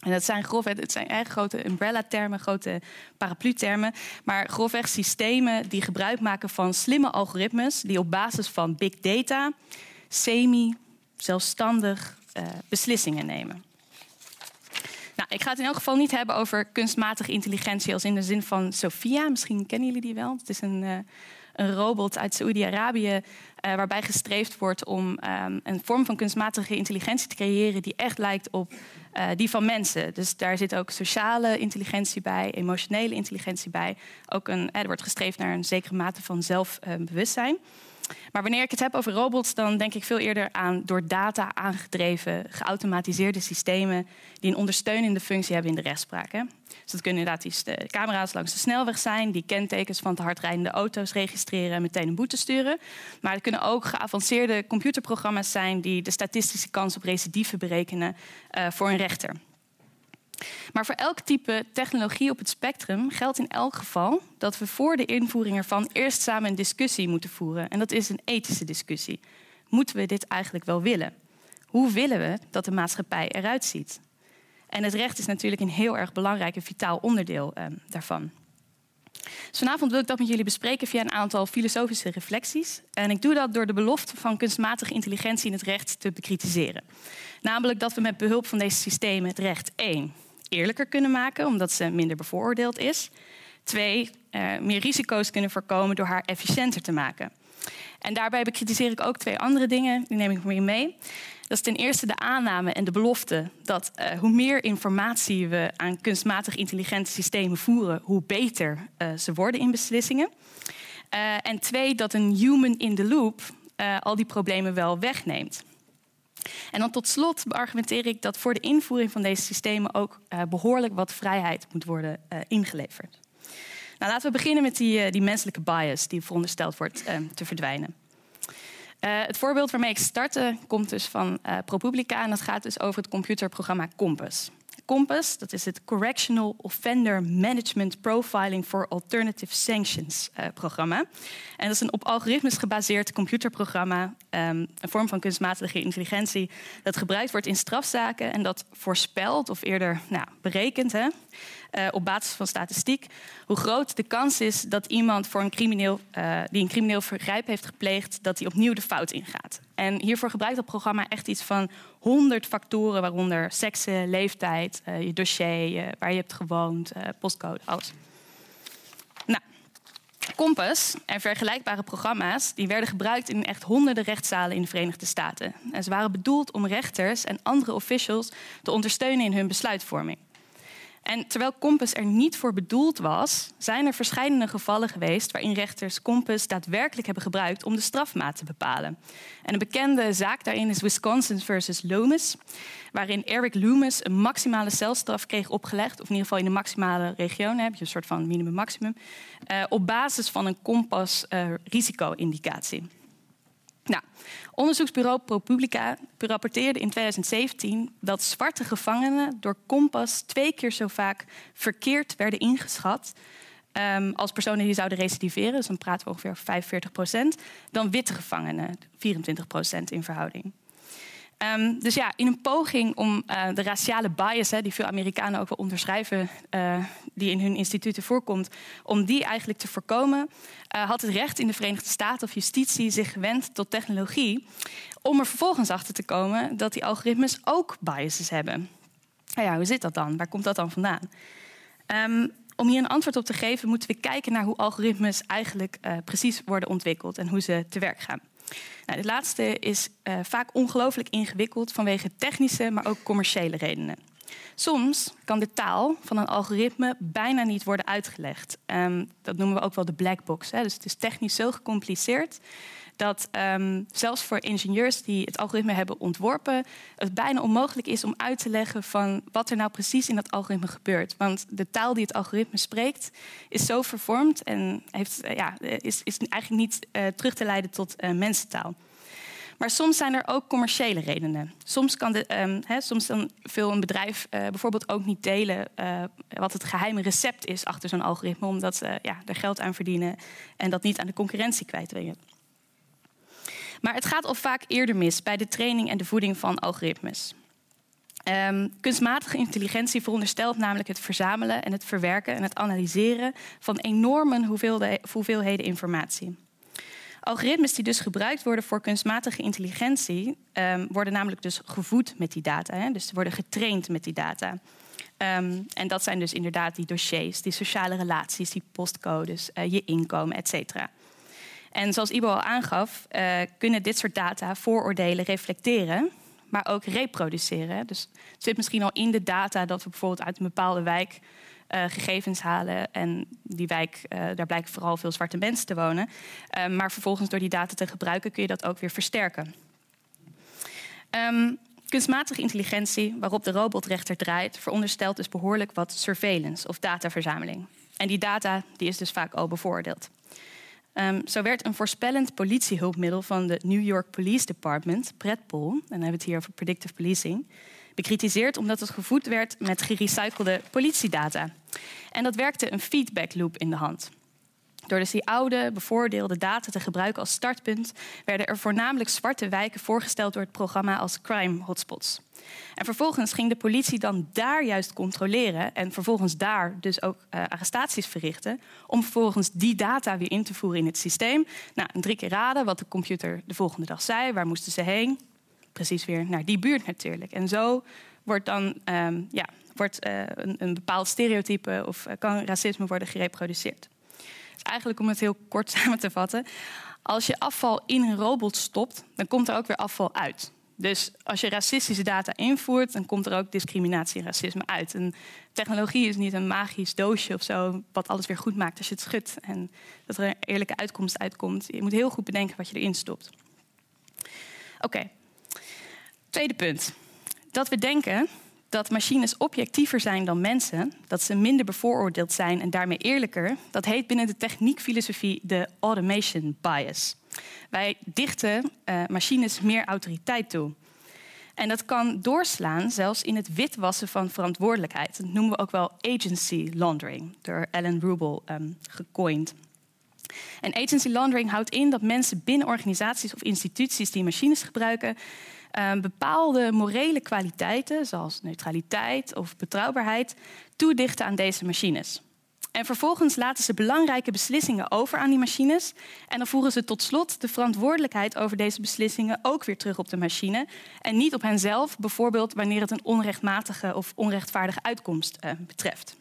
En dat zijn grofweg, het zijn erg grote umbrella-termen, grote paraplu-termen, maar grofweg systemen die gebruik maken van slimme algoritmes die op basis van big data, semi, zelfstandig uh, beslissingen nemen. Nou, ik ga het in elk geval niet hebben over kunstmatige intelligentie als in de zin van Sophia. Misschien kennen jullie die wel. Het is een, uh, een robot uit Saoedi-Arabië uh, waarbij gestreefd wordt om um, een vorm van kunstmatige intelligentie te creëren die echt lijkt op uh, die van mensen. Dus daar zit ook sociale intelligentie bij, emotionele intelligentie bij. Ook een, er wordt gestreefd naar een zekere mate van zelfbewustzijn. Maar wanneer ik het heb over robots, dan denk ik veel eerder aan door data aangedreven, geautomatiseerde systemen die een ondersteunende functie hebben in de rechtspraak. Hè. Dus dat kunnen inderdaad die camera's langs de snelweg zijn, die kentekens van te hardrijdende auto's registreren en meteen een boete sturen. Maar het kunnen ook geavanceerde computerprogramma's zijn die de statistische kans op recidive berekenen uh, voor een rechter. Maar voor elk type technologie op het spectrum geldt in elk geval dat we voor de invoering ervan eerst samen een discussie moeten voeren. En dat is een ethische discussie. Moeten we dit eigenlijk wel willen? Hoe willen we dat de maatschappij eruit ziet? En het recht is natuurlijk een heel erg belangrijk en vitaal onderdeel eh, daarvan. Dus vanavond wil ik dat met jullie bespreken via een aantal filosofische reflecties. En ik doe dat door de belofte van kunstmatige intelligentie in het recht te bekritiseren. Namelijk dat we met behulp van deze systemen het recht 1 eerlijker kunnen maken, omdat ze minder bevooroordeeld is. Twee, uh, meer risico's kunnen voorkomen door haar efficiënter te maken. En daarbij bekritiseer ik ook twee andere dingen, die neem ik je mee. Dat is ten eerste de aanname en de belofte dat uh, hoe meer informatie we aan kunstmatig intelligente systemen voeren, hoe beter uh, ze worden in beslissingen. En twee, dat een human in the loop al die problemen wel wegneemt. En dan tot slot beargumenteer ik dat voor de invoering van deze systemen ook uh, behoorlijk wat vrijheid moet worden uh, ingeleverd. Nou, laten we beginnen met die, uh, die menselijke bias die verondersteld wordt te verdwijnen. het voorbeeld waarmee ik startte komt dus van ProPublica en dat gaat dus over het computerprogramma Compass. COMPASS, dat is het Correctional Offender Management Profiling for Alternative Sanctions uh, programma. En dat is een op algoritmes gebaseerd computerprogramma, um, een vorm van kunstmatige intelligentie, dat gebruikt wordt in strafzaken en dat voorspelt, of eerder nou, berekent, hè, uh, op basis van statistiek, hoe groot de kans is dat iemand voor een crimineel, uh, die een crimineel vergrijp heeft gepleegd, dat hij opnieuw de fout ingaat. En hiervoor gebruikt dat programma echt iets van 100 factoren, waaronder seksen, leeftijd, uh, je dossier, waar je hebt gewoond, postcode, alles. Nou, Compass en vergelijkbare programma's die werden gebruikt in echt honderden rechtszalen in de Verenigde Staten. En ze waren bedoeld om rechters en andere officials te ondersteunen in hun besluitvorming. En terwijl Compass er niet voor bedoeld was, zijn er verschillende gevallen geweest waarin rechters Compass daadwerkelijk hebben gebruikt om de strafmaat te bepalen. En een bekende zaak daarin is Wisconsin versus Loomis, waarin Eric Loomis een maximale celstraf kreeg opgelegd, of in ieder geval in de maximale regio, heb je een soort van minimum-maximum, uh, op basis van een Compass uh, risico-indicatie. Nou, onderzoeksbureau ProPublica rapporteerde in 2017 dat zwarte gevangenen door Kompas twee keer zo vaak verkeerd werden ingeschat um, als personen die zouden recidiveren, dus dan praten we ongeveer 45 procent, dan witte gevangenen, 24 procent in verhouding. Um, dus ja, in een poging om uh, de raciale bias, hè, die veel Amerikanen ook wel onderschrijven, uh, die in hun instituten voorkomt, om die eigenlijk te voorkomen, uh, had het recht in de Verenigde Staten of justitie zich gewend tot technologie, om er vervolgens achter te komen dat die algoritmes ook biases hebben. Nou ja, hoe zit dat dan? Waar komt dat dan vandaan? Um, om hier een antwoord op te geven, moeten we kijken naar hoe algoritmes eigenlijk precies worden ontwikkeld en hoe ze te werk gaan. Nou, dit laatste is uh, vaak ongelooflijk ingewikkeld vanwege technische, maar ook commerciële redenen. Soms kan de taal van een algoritme bijna niet worden uitgelegd. Um, dat noemen we ook wel de black box. Hè. Dus het is technisch zo gecompliceerd dat um, zelfs voor ingenieurs die het algoritme hebben ontworpen, het bijna onmogelijk is om uit te leggen van wat er nou precies in dat algoritme gebeurt. Want de taal die het algoritme spreekt is zo vervormd en heeft, uh, ja, is, is eigenlijk niet uh, terug te leiden tot uh, mensentaal. Maar soms zijn er ook commerciële redenen. Soms, kan de, he, soms dan wil een bedrijf bijvoorbeeld ook niet delen wat het geheime recept is achter zo'n algoritme, omdat ze ja, er geld aan verdienen en dat niet aan de concurrentie kwijtdringen. Maar het gaat al vaak eerder mis bij de training en de voeding van algoritmes. Um, kunstmatige intelligentie veronderstelt namelijk het verzamelen en het verwerken en het analyseren van enorme hoeveelheden informatie. Algoritmes die dus gebruikt worden voor kunstmatige intelligentie, um, worden namelijk dus gevoed met die data. Hè? Dus worden getraind met die data. Um, en dat zijn dus inderdaad die dossiers, die sociale relaties, die postcodes, uh, je inkomen, et cetera. En zoals Ibo al aangaf, uh, kunnen dit soort data vooroordelen reflecteren, maar ook reproduceren. Dus het zit misschien al in de data dat we bijvoorbeeld uit een bepaalde wijk uh, gegevens halen. En die wijk, uh, daar blijken vooral veel zwarte mensen te wonen. Maar vervolgens door die data te gebruiken kun je dat ook weer versterken. Um, kunstmatige intelligentie, waarop de robotrechter draait, veronderstelt dus behoorlijk wat surveillance of dataverzameling. En die data die is dus vaak al bevoordeeld. Um, zo werd een voorspellend politiehulpmiddel van de New York Police Department, PredPol, en dan hebben we het hier over predictive policing, bekritiseerd omdat het gevoed werd met gerecyclede politiedata. En dat werkte een feedback loop in de hand. Door dus die oude, bevoordeelde data te gebruiken als startpunt, werden er voornamelijk zwarte wijken voorgesteld door het programma als crime hotspots. En vervolgens ging de politie dan daar juist controleren en vervolgens daar dus ook uh, arrestaties verrichten, om vervolgens die data weer in te voeren in het systeem. Nou, drie keer raden wat de computer de volgende dag zei, waar moesten ze heen? Precies weer naar die buurt natuurlijk. En zo wordt dan um, ja, wordt, uh, een, een, bepaald stereotype of uh, kan racisme worden gereproduceerd eigenlijk om het heel kort [laughs] samen te vatten. Als je afval in een robot stopt, dan komt er ook weer afval uit. Dus als je racistische data invoert, dan komt er ook discriminatie en racisme uit. En technologie is niet een magisch doosje of zo, wat alles weer goed maakt als je het schudt. En dat er een eerlijke uitkomst uitkomt. Je moet heel goed bedenken wat je erin stopt. Oké, tweede punt. Dat we denken dat machines objectiever zijn dan mensen, dat ze minder bevooroordeeld zijn en daarmee eerlijker, dat heet binnen de techniekfilosofie de automation bias. Wij dichten uh, machines meer autoriteit toe. En dat kan doorslaan zelfs in het witwassen van verantwoordelijkheid. Dat noemen we ook wel agency laundering, door Alan Rubel um, gecoind. En agency laundering houdt in dat mensen binnen organisaties of instituties die machines gebruiken, uh, bepaalde morele kwaliteiten, zoals neutraliteit of betrouwbaarheid, toedichten aan deze machines. En vervolgens laten ze belangrijke beslissingen over aan die machines. En dan voeren ze tot slot de verantwoordelijkheid over deze beslissingen ook weer terug op de machine. En niet op henzelf, bijvoorbeeld wanneer het een onrechtmatige of onrechtvaardige uitkomst uh, betreft.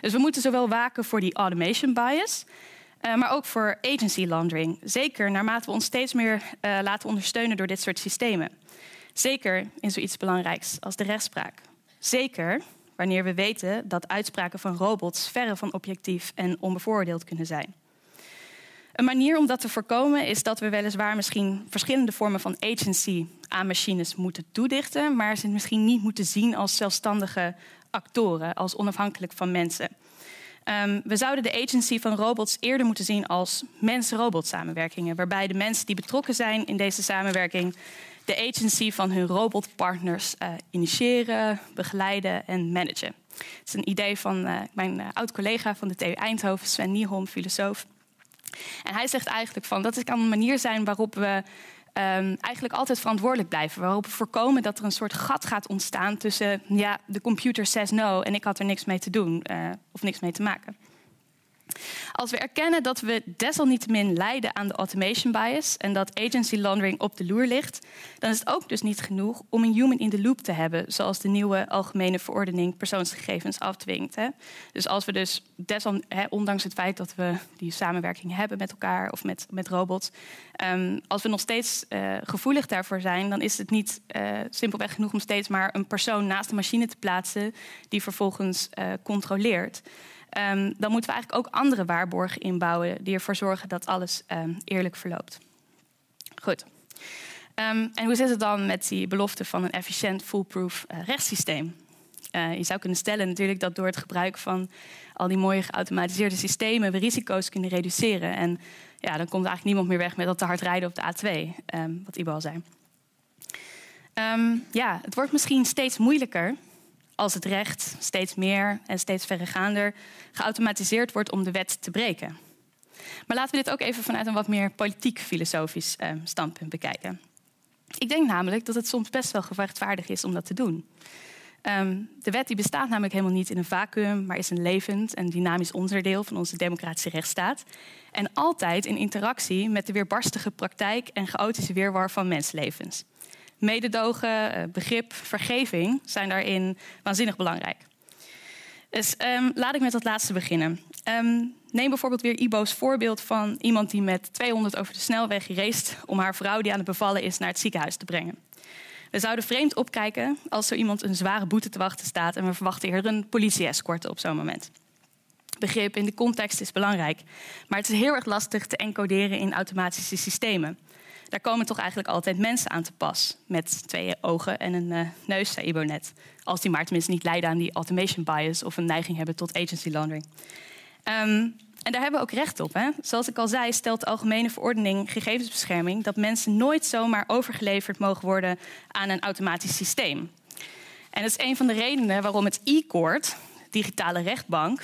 Dus we moeten zowel waken voor die automation bias, uh, maar ook voor agency laundering. Zeker naarmate we ons steeds meer uh, laten ondersteunen door dit soort systemen. Zeker in zoiets belangrijks als de rechtspraak. Zeker wanneer we weten dat uitspraken van robots verre van objectief en onbevooroordeeld kunnen zijn. Een manier om dat te voorkomen is dat we weliswaar misschien verschillende vormen van agency aan machines moeten toedichten, maar ze misschien niet moeten zien als zelfstandige actoren, als onafhankelijk van mensen. Um, we zouden de agency van robots eerder moeten zien als mens-robot samenwerkingen, waarbij de mensen die betrokken zijn in deze samenwerking de agency van hun robotpartners uh, initiëren, begeleiden en managen. Het is een idee van uh, mijn uh, oud-collega van de TU Eindhoven, Sven Nieholm, filosoof. En hij zegt eigenlijk van dat kan een manier zijn waarop we eigenlijk altijd verantwoordelijk blijven. Waarop we voorkomen dat er een soort gat gaat ontstaan tussen ja, de computer says no en ik had er niks mee te doen uh, of niks mee te maken. Als we erkennen dat we desalniettemin lijden aan de automation bias en dat agency laundering op de loer ligt, dan is het ook dus niet genoeg om een human in the loop te hebben, zoals de nieuwe algemene verordening persoonsgegevens afdwingt. Hè. Dus als we dus, desal, hè, ondanks het feit dat we die samenwerking hebben met elkaar of met, met robots, um, als we nog steeds uh, gevoelig daarvoor zijn, dan is het niet uh, simpelweg genoeg om steeds maar een persoon naast de machine te plaatsen die vervolgens uh, controleert. Um, dan moeten we eigenlijk ook andere waarborgen inbouwen die ervoor zorgen dat alles um, eerlijk verloopt. Goed. Um, en hoe zit het dan met die belofte van een efficiënt, foolproof uh, rechtssysteem? Uh, je zou kunnen stellen natuurlijk dat door het gebruik van al die mooie geautomatiseerde systemen we risico's kunnen reduceren. En ja, dan komt eigenlijk niemand meer weg met dat te hard rijden op de A2, wat Ibo al zei. ja, het wordt misschien steeds moeilijker als het recht steeds meer en steeds verregaander geautomatiseerd wordt om de wet te breken. Maar laten we dit ook even vanuit een wat meer politiek-filosofisch eh, standpunt bekijken. Ik denk namelijk dat het soms best wel gerechtvaardig is om dat te doen. Ehm, de wet die bestaat namelijk helemaal niet in een vacuüm, maar is een levend en dynamisch onderdeel van onze democratische rechtsstaat. En altijd in interactie met de weerbarstige praktijk en chaotische weerwar van menslevens. Mededogen, eh, begrip, vergeving zijn daarin waanzinnig belangrijk. Dus um, laat ik met dat laatste beginnen. Um, neem bijvoorbeeld weer Ibo's voorbeeld van iemand die met 200 over de snelweg race om haar vrouw die aan het bevallen is naar het ziekenhuis te brengen. We zouden vreemd opkijken als zo iemand een zware boete te wachten staat en we verwachten eerder een politie-escorte op zo'n moment. Begrip in de context is belangrijk, maar het is heel erg lastig te encoderen in automatische systemen. Daar komen toch eigenlijk altijd mensen aan te pas. Met twee ogen en een uh, neus, zei Ibo net. Als die maar tenminste niet lijden aan die automation bias of een neiging hebben tot agency laundering. Um, en daar hebben we ook recht op. Hè? Zoals ik al zei, stelt de Algemene Verordening Gegevensbescherming dat mensen nooit zomaar overgeleverd mogen worden aan een automatisch systeem. En dat is een van de redenen waarom het e-court, digitale rechtbank,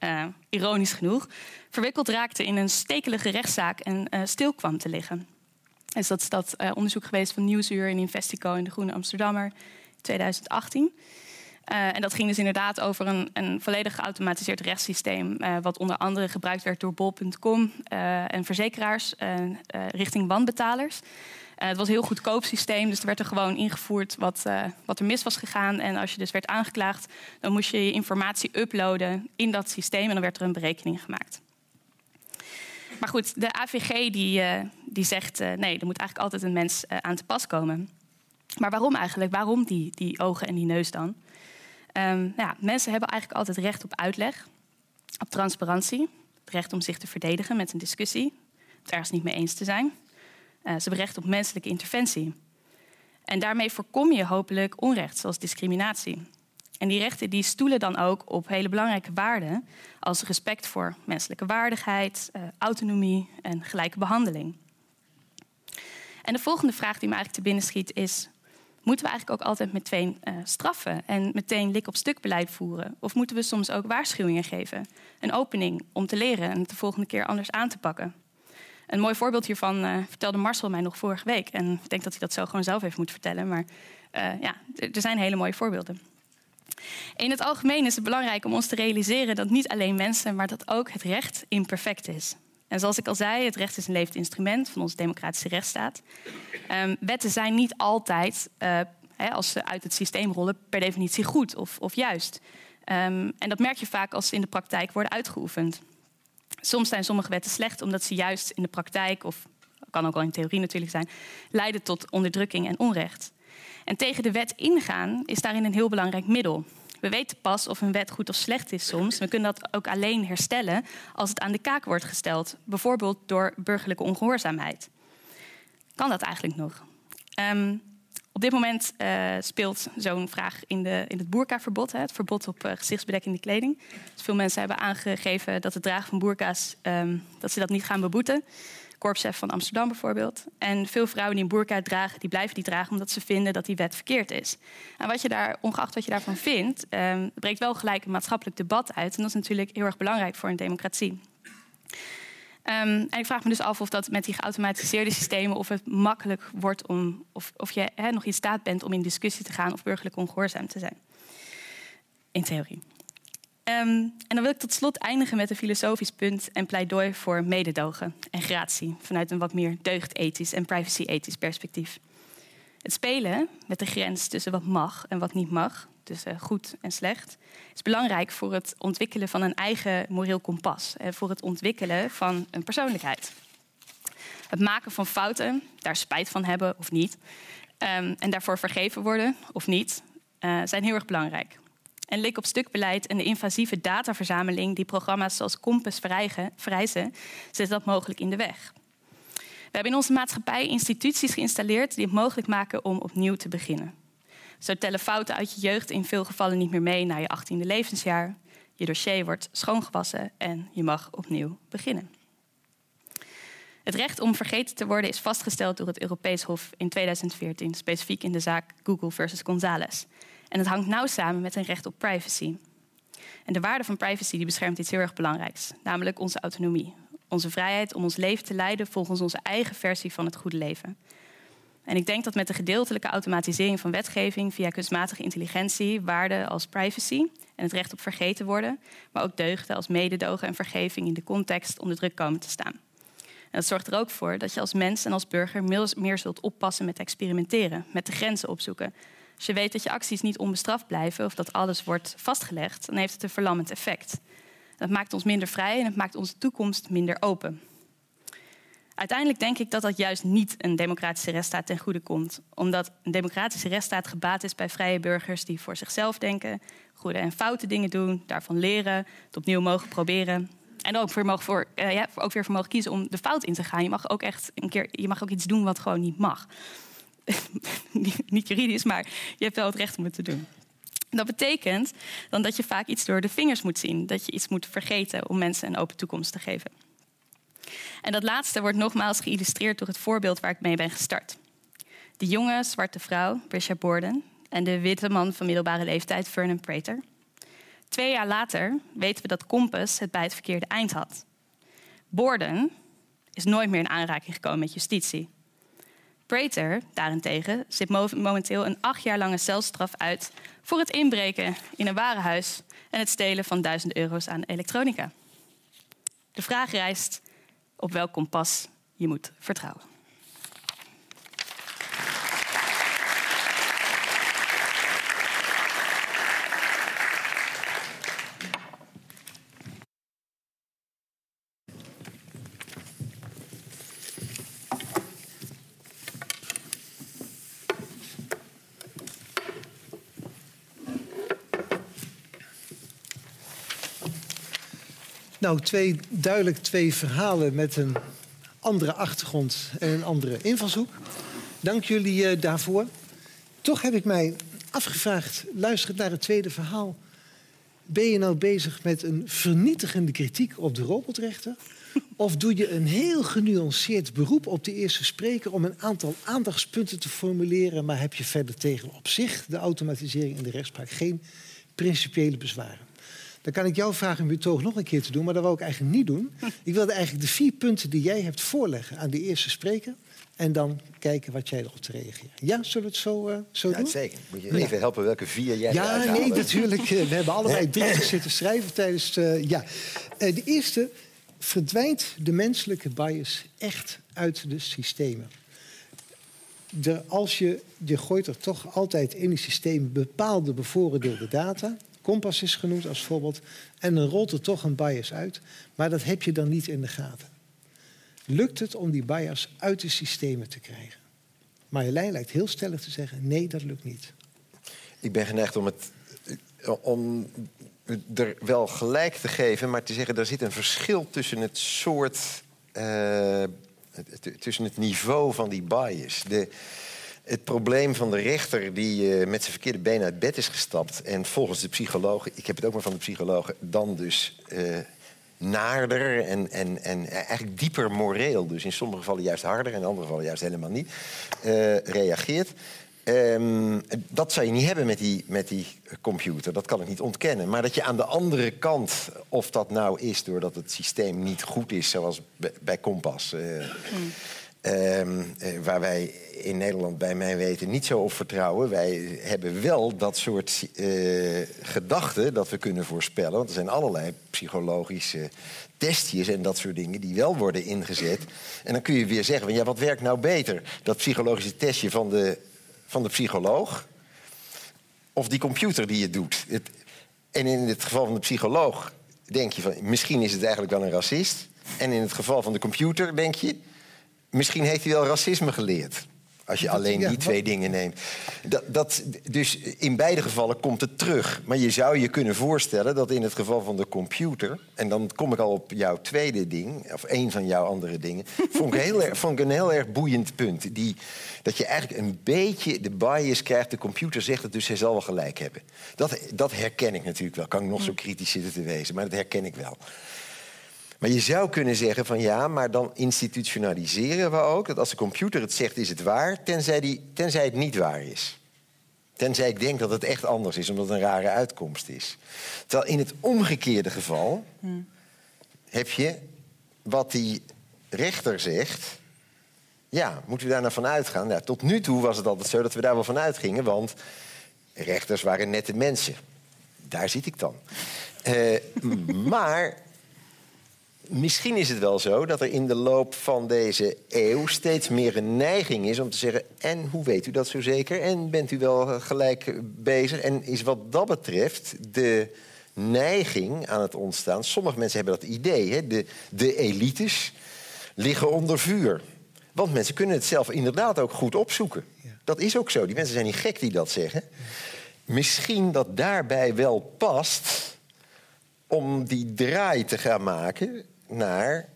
uh, ironisch genoeg, verwikkeld raakte in een stekelige rechtszaak en uh, stil kwam te liggen. Dus dat is dat uh, onderzoek geweest van Nieuwsuur en Investico in de Groene Amsterdammer in 2018. Uh, en dat ging dus inderdaad over een, een volledig geautomatiseerd rechtssysteem, uh, wat onder andere gebruikt werd door bol.com en verzekeraars richting wanbetalers. het was een heel goedkoop systeem, dus er werd er gewoon ingevoerd wat, wat er mis was gegaan. En als je dus werd aangeklaagd, dan moest je je informatie uploaden in dat systeem en dan werd er een berekening gemaakt. Maar goed, de AVG die, die zegt nee, er moet eigenlijk altijd een mens aan te pas komen. Maar waarom eigenlijk? Waarom die, die ogen en die neus dan? Um, ja, mensen hebben eigenlijk altijd recht op uitleg, op transparantie, het recht om zich te verdedigen met een discussie, het ergens niet mee eens te zijn. Ze hebben recht op menselijke interventie. En daarmee voorkom je hopelijk onrecht, zoals discriminatie. En die rechten die stoelen dan ook op hele belangrijke waarden, als respect voor menselijke waardigheid, uh, autonomie en gelijke behandeling. En de volgende vraag die me eigenlijk te binnen schiet is: Moeten we eigenlijk ook altijd meteen uh, straffen en meteen lik op stuk beleid voeren? Of moeten we soms ook waarschuwingen geven? Een opening om te leren en het de volgende keer anders aan te pakken? Een mooi voorbeeld hiervan uh, vertelde Marcel mij nog vorige week. En ik denk dat hij dat zo gewoon zelf even moet vertellen. Maar ja, er zijn hele mooie voorbeelden. In het algemeen is het belangrijk om ons te realiseren dat niet alleen mensen, maar dat ook het recht imperfect is. En zoals ik al zei, het recht is een levend instrument van onze democratische rechtsstaat. Um, wetten zijn niet altijd, uh, hè, als ze uit het systeem rollen, per definitie goed of, of juist. Um, en dat merk je vaak als ze in de praktijk worden uitgeoefend. Soms zijn sommige wetten slecht omdat ze juist in de praktijk, of kan ook al in theorie natuurlijk zijn, leiden tot onderdrukking en onrecht. En tegen de wet ingaan is daarin een heel belangrijk middel. We weten pas of een wet goed of slecht is soms. We kunnen dat ook alleen herstellen als het aan de kaak wordt gesteld. Bijvoorbeeld door burgerlijke ongehoorzaamheid. Kan dat eigenlijk nog? Um, op dit moment uh, speelt zo'n vraag in, de, in het boerkaverbod, het verbod op uh, gezichtsbedekkende kleding. Dus veel mensen hebben aangegeven dat het dragen van boerka's, um, dat ze dat niet gaan beboeten korpschef van Amsterdam bijvoorbeeld. En veel vrouwen die een burka dragen, die blijven die dragen omdat ze vinden dat die wet verkeerd is. En wat je daar, ongeacht wat je daarvan vindt, um, breekt wel gelijk een maatschappelijk debat uit. En dat is natuurlijk heel erg belangrijk voor een democratie. Um, en ik vraag me dus af of dat met die geautomatiseerde systemen, of het makkelijk wordt om, of, of je nog in staat bent om in discussie te gaan of burgerlijk ongehoorzaam te zijn. In theorie. Um, en dan wil ik tot slot eindigen met een filosofisch punt en pleidooi voor mededogen en gratie vanuit een wat meer deugdethisch en privacy-ethisch perspectief. Het spelen met de grens tussen wat mag en wat niet mag, tussen goed en slecht, is belangrijk voor het ontwikkelen van een eigen moreel kompas en voor het ontwikkelen van een persoonlijkheid. Het maken van fouten, daar spijt van hebben of niet, um, en daarvoor vergeven worden of niet, uh, zijn heel erg belangrijk. En lik op stuk beleid en de invasieve dataverzameling die programma's zoals Compass vereisen, zet dat mogelijk in de weg. We hebben in onze maatschappij instituties geïnstalleerd die het mogelijk maken om opnieuw te beginnen. Zo tellen fouten uit je jeugd in veel gevallen niet meer mee naar je 18e levensjaar. Je dossier wordt schoongewassen en je mag opnieuw beginnen. Het recht om vergeten te worden is vastgesteld door het Europees Hof in 2014, specifiek in de zaak Google versus González. En het hangt nauw samen met een recht op privacy. En de waarde van privacy die beschermt iets heel erg belangrijks, namelijk onze autonomie. Onze vrijheid om ons leven te leiden volgens onze eigen versie van het goede leven. En ik denk dat met de gedeeltelijke automatisering van wetgeving via kunstmatige intelligentie waarden als privacy en het recht op vergeten worden, maar ook deugden als mededogen en vergeving in de context onder druk komen te staan. En dat zorgt er ook voor dat je als mens en als burger meer zult oppassen met experimenteren, met de grenzen opzoeken. Als je weet dat je acties niet onbestraft blijven of dat alles wordt vastgelegd, dan heeft het een verlammend effect. Dat maakt ons minder vrij en het maakt onze toekomst minder open. Uiteindelijk denk ik dat dat juist niet een democratische rechtsstaat ten goede komt. Omdat een democratische rechtsstaat gebaat is bij vrije burgers die voor zichzelf denken, goede en foute dingen doen, daarvan leren, het opnieuw mogen proberen. En ook weer, mogen voor, uh, ja, ook weer mogen kiezen om de fout in te gaan. Je mag ook echt een keer, je mag ook iets doen wat gewoon niet mag. [laughs] niet juridisch, maar je hebt wel het recht om het te doen. Dat betekent dan dat je vaak iets door de vingers moet zien. Dat je iets moet vergeten om mensen een open toekomst te geven. En dat laatste wordt nogmaals geïllustreerd door het voorbeeld waar ik mee ben gestart. De jonge zwarte vrouw, Brisha Borden, en de witte man van middelbare leeftijd, Vernon Prater. Twee jaar later weten we dat Compass het bij het verkeerde eind had. Borden is nooit meer in aanraking gekomen met justitie. Prater, daarentegen, zit momenteel een acht jaar lange celstraf uit voor het inbreken in een warenhuis en het stelen van duizenden euro's aan elektronica. De vraag rijst op welk kompas je moet vertrouwen. Nou, twee, duidelijk twee verhalen met een andere achtergrond en een andere invalshoek. Dank jullie uh, daarvoor. Toch heb ik mij afgevraagd, luisterend naar het tweede verhaal... ben je nou bezig met een vernietigende kritiek op de robotrechter... of doe je een heel genuanceerd beroep op de eerste spreker... om een aantal aandachtspunten te formuleren... maar heb je verder tegen op zich de automatisering in de rechtspraak geen principiële bezwaren? Dan kan ik jou vragen om je toog nog een keer te doen, maar dat wou ik eigenlijk niet doen. [laughs] Ik wilde eigenlijk de vier punten die jij hebt voorleggen aan de eerste spreker. En dan kijken wat jij erop te reageren. Ja, zullen we het zo, uh, zo ja, doen? Zeker. Moet je even helpen welke vier jij Ja, nee, natuurlijk. We hebben allebei drie zitten schrijven tijdens... Uh, ja. Uh, de eerste, verdwijnt de menselijke bias echt uit de systemen? De, als je, je gooit er toch altijd in die systeem bepaalde bevooroordeelde data... Kompas is genoemd als voorbeeld. En dan rolt er toch een bias uit. Maar dat heb je dan niet in de gaten. Lukt het om die bias uit de systemen te krijgen? Marjolein lijkt heel stellig te zeggen: nee, dat lukt niet. Ik ben geneigd om het. om er wel gelijk te geven, maar te zeggen: er zit een verschil tussen het soort. Uh, tussen het niveau van die bias. De, het probleem van de rechter die uh, met zijn verkeerde been uit bed is gestapt... en volgens de psychologen, ik heb het ook maar van de psychologen... dan dus uh, naarder en, en, en eigenlijk dieper moreel... dus in sommige gevallen juist harder en in andere gevallen juist helemaal niet... Uh, reageert. Um, dat zou je niet hebben met die, met die computer, dat kan ik niet ontkennen. Maar dat je aan de andere kant, of dat nou is doordat het systeem niet goed is... zoals bij Kompas... Mm. Um, waar wij in Nederland bij mijn weten niet zo op vertrouwen. Wij hebben wel dat soort uh, gedachten dat we kunnen voorspellen. Want er zijn allerlei psychologische testjes en dat soort dingen die wel worden ingezet. En dan kun je weer zeggen, ja, wat werkt nou beter? Dat psychologische testje van de, van de psycholoog of die computer die het doet? Het, en in het geval van de psycholoog denk je van, misschien is het eigenlijk wel een racist. En in het geval van de computer denk je, misschien heeft hij wel racisme geleerd. Als je alleen die twee dingen neemt. Dat, dat, dus in beide gevallen komt het terug. Maar je zou je kunnen voorstellen dat in het geval van de computer... en dan kom ik al op jouw tweede ding, of één van jouw andere dingen... vond ik, heel erg, vond ik een heel erg boeiend punt. Die, dat je eigenlijk een beetje de bias krijgt. De computer zegt het, dus hij zal wel gelijk hebben. Dat, dat herken ik natuurlijk wel. Kan ik nog zo kritisch zitten te wezen, maar dat herken ik wel. Maar je zou kunnen zeggen van ja, maar dan institutionaliseren we ook... dat als de computer het zegt, is het waar, tenzij, die, tenzij het niet waar is. Tenzij ik denk dat het echt anders is, omdat het een rare uitkomst is. Terwijl in het omgekeerde geval heb je wat die rechter zegt... Ja, moeten we daar nou van uitgaan? Ja, tot nu toe was het altijd zo dat we daar wel van uitgingen, want rechters waren nette mensen. Daar zit ik dan. Uh, [laughs] maar misschien is het wel zo dat er in de loop van deze eeuw steeds meer een neiging is om te zeggen: En hoe weet u dat zo zeker? En bent u wel gelijk bezig? En is wat dat betreft de neiging aan het ontstaan. Sommige mensen hebben dat idee, hè? De, de elites liggen onder vuur. Want mensen kunnen het zelf inderdaad ook goed opzoeken. Dat is ook zo. Die mensen zijn niet gek die dat zeggen. Misschien dat daarbij wel past om die draai te gaan maken naar.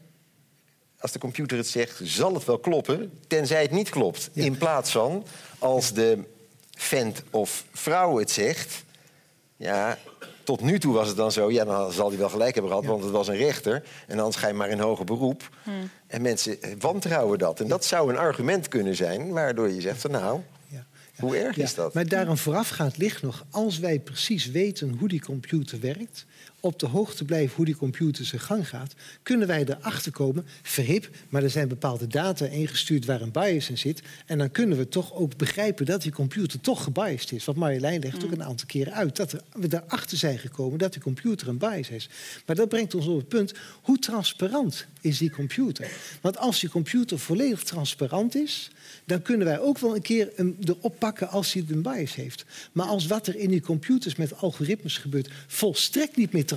Als de computer het zegt, zal het wel kloppen, tenzij het niet klopt. In plaats van als de vent of vrouw het zegt, ja, tot nu toe was het dan zo, ja, dan zal hij wel gelijk hebben gehad, want het was een rechter. En dan ga je maar in hoger beroep. Hmm. En mensen wantrouwen dat. En dat zou een argument kunnen zijn, waardoor je zegt van nou, hoe erg is dat? Maar daarom voorafgaand ligt nog, als wij precies weten hoe die computer werkt, op de hoogte blijven hoe die computer zijn gang gaat, kunnen wij erachter komen, verhip, maar er zijn bepaalde data ingestuurd waar een bias in zit. En dan kunnen we toch ook begrijpen dat die computer toch gebiased is. Want Marjolein legt ook mm. een aantal keren uit dat we erachter zijn gekomen dat die computer een bias is. Maar dat brengt ons op het punt, hoe transparant is die computer? Want als die computer volledig transparant is, dan kunnen wij ook wel een keer hem erop pakken als hij een bias heeft. Maar als wat er in die computers met algoritmes gebeurt volstrekt niet meer transparant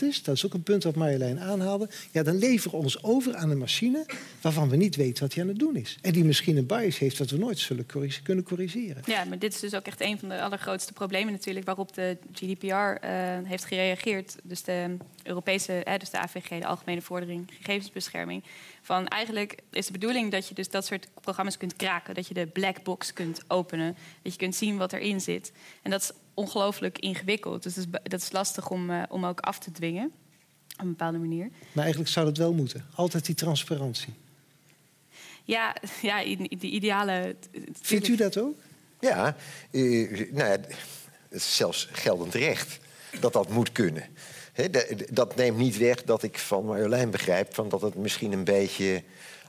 is, dat is ook een punt wat Marjolein aanhaalde, ja, dan leveren we ons over aan een machine waarvan we niet weten wat hij aan het doen is. En die misschien een bias heeft dat we nooit zullen kunnen corrigeren. Ja, maar dit is dus ook echt een van de allergrootste problemen natuurlijk waarop de GDPR eh, heeft gereageerd. Dus de Europese, dus de AVG, de Algemene Vordering Gegevensbescherming. Van eigenlijk is de bedoeling dat je dus dat soort programma's kunt kraken. Dat je de black box kunt openen. Dat je kunt zien wat erin zit. En dat is ongelooflijk ingewikkeld. Dus dat is, dat is lastig om, uh, om ook af te dwingen. Op een bepaalde manier. Maar eigenlijk zou dat wel moeten. Altijd die transparantie. Ja, ja die ideale... Vindt u dat ook? Ja, uh, nou ja, zelfs geldend recht dat dat moet kunnen dat neemt niet weg dat ik van Marjolein begrijp van dat het misschien een beetje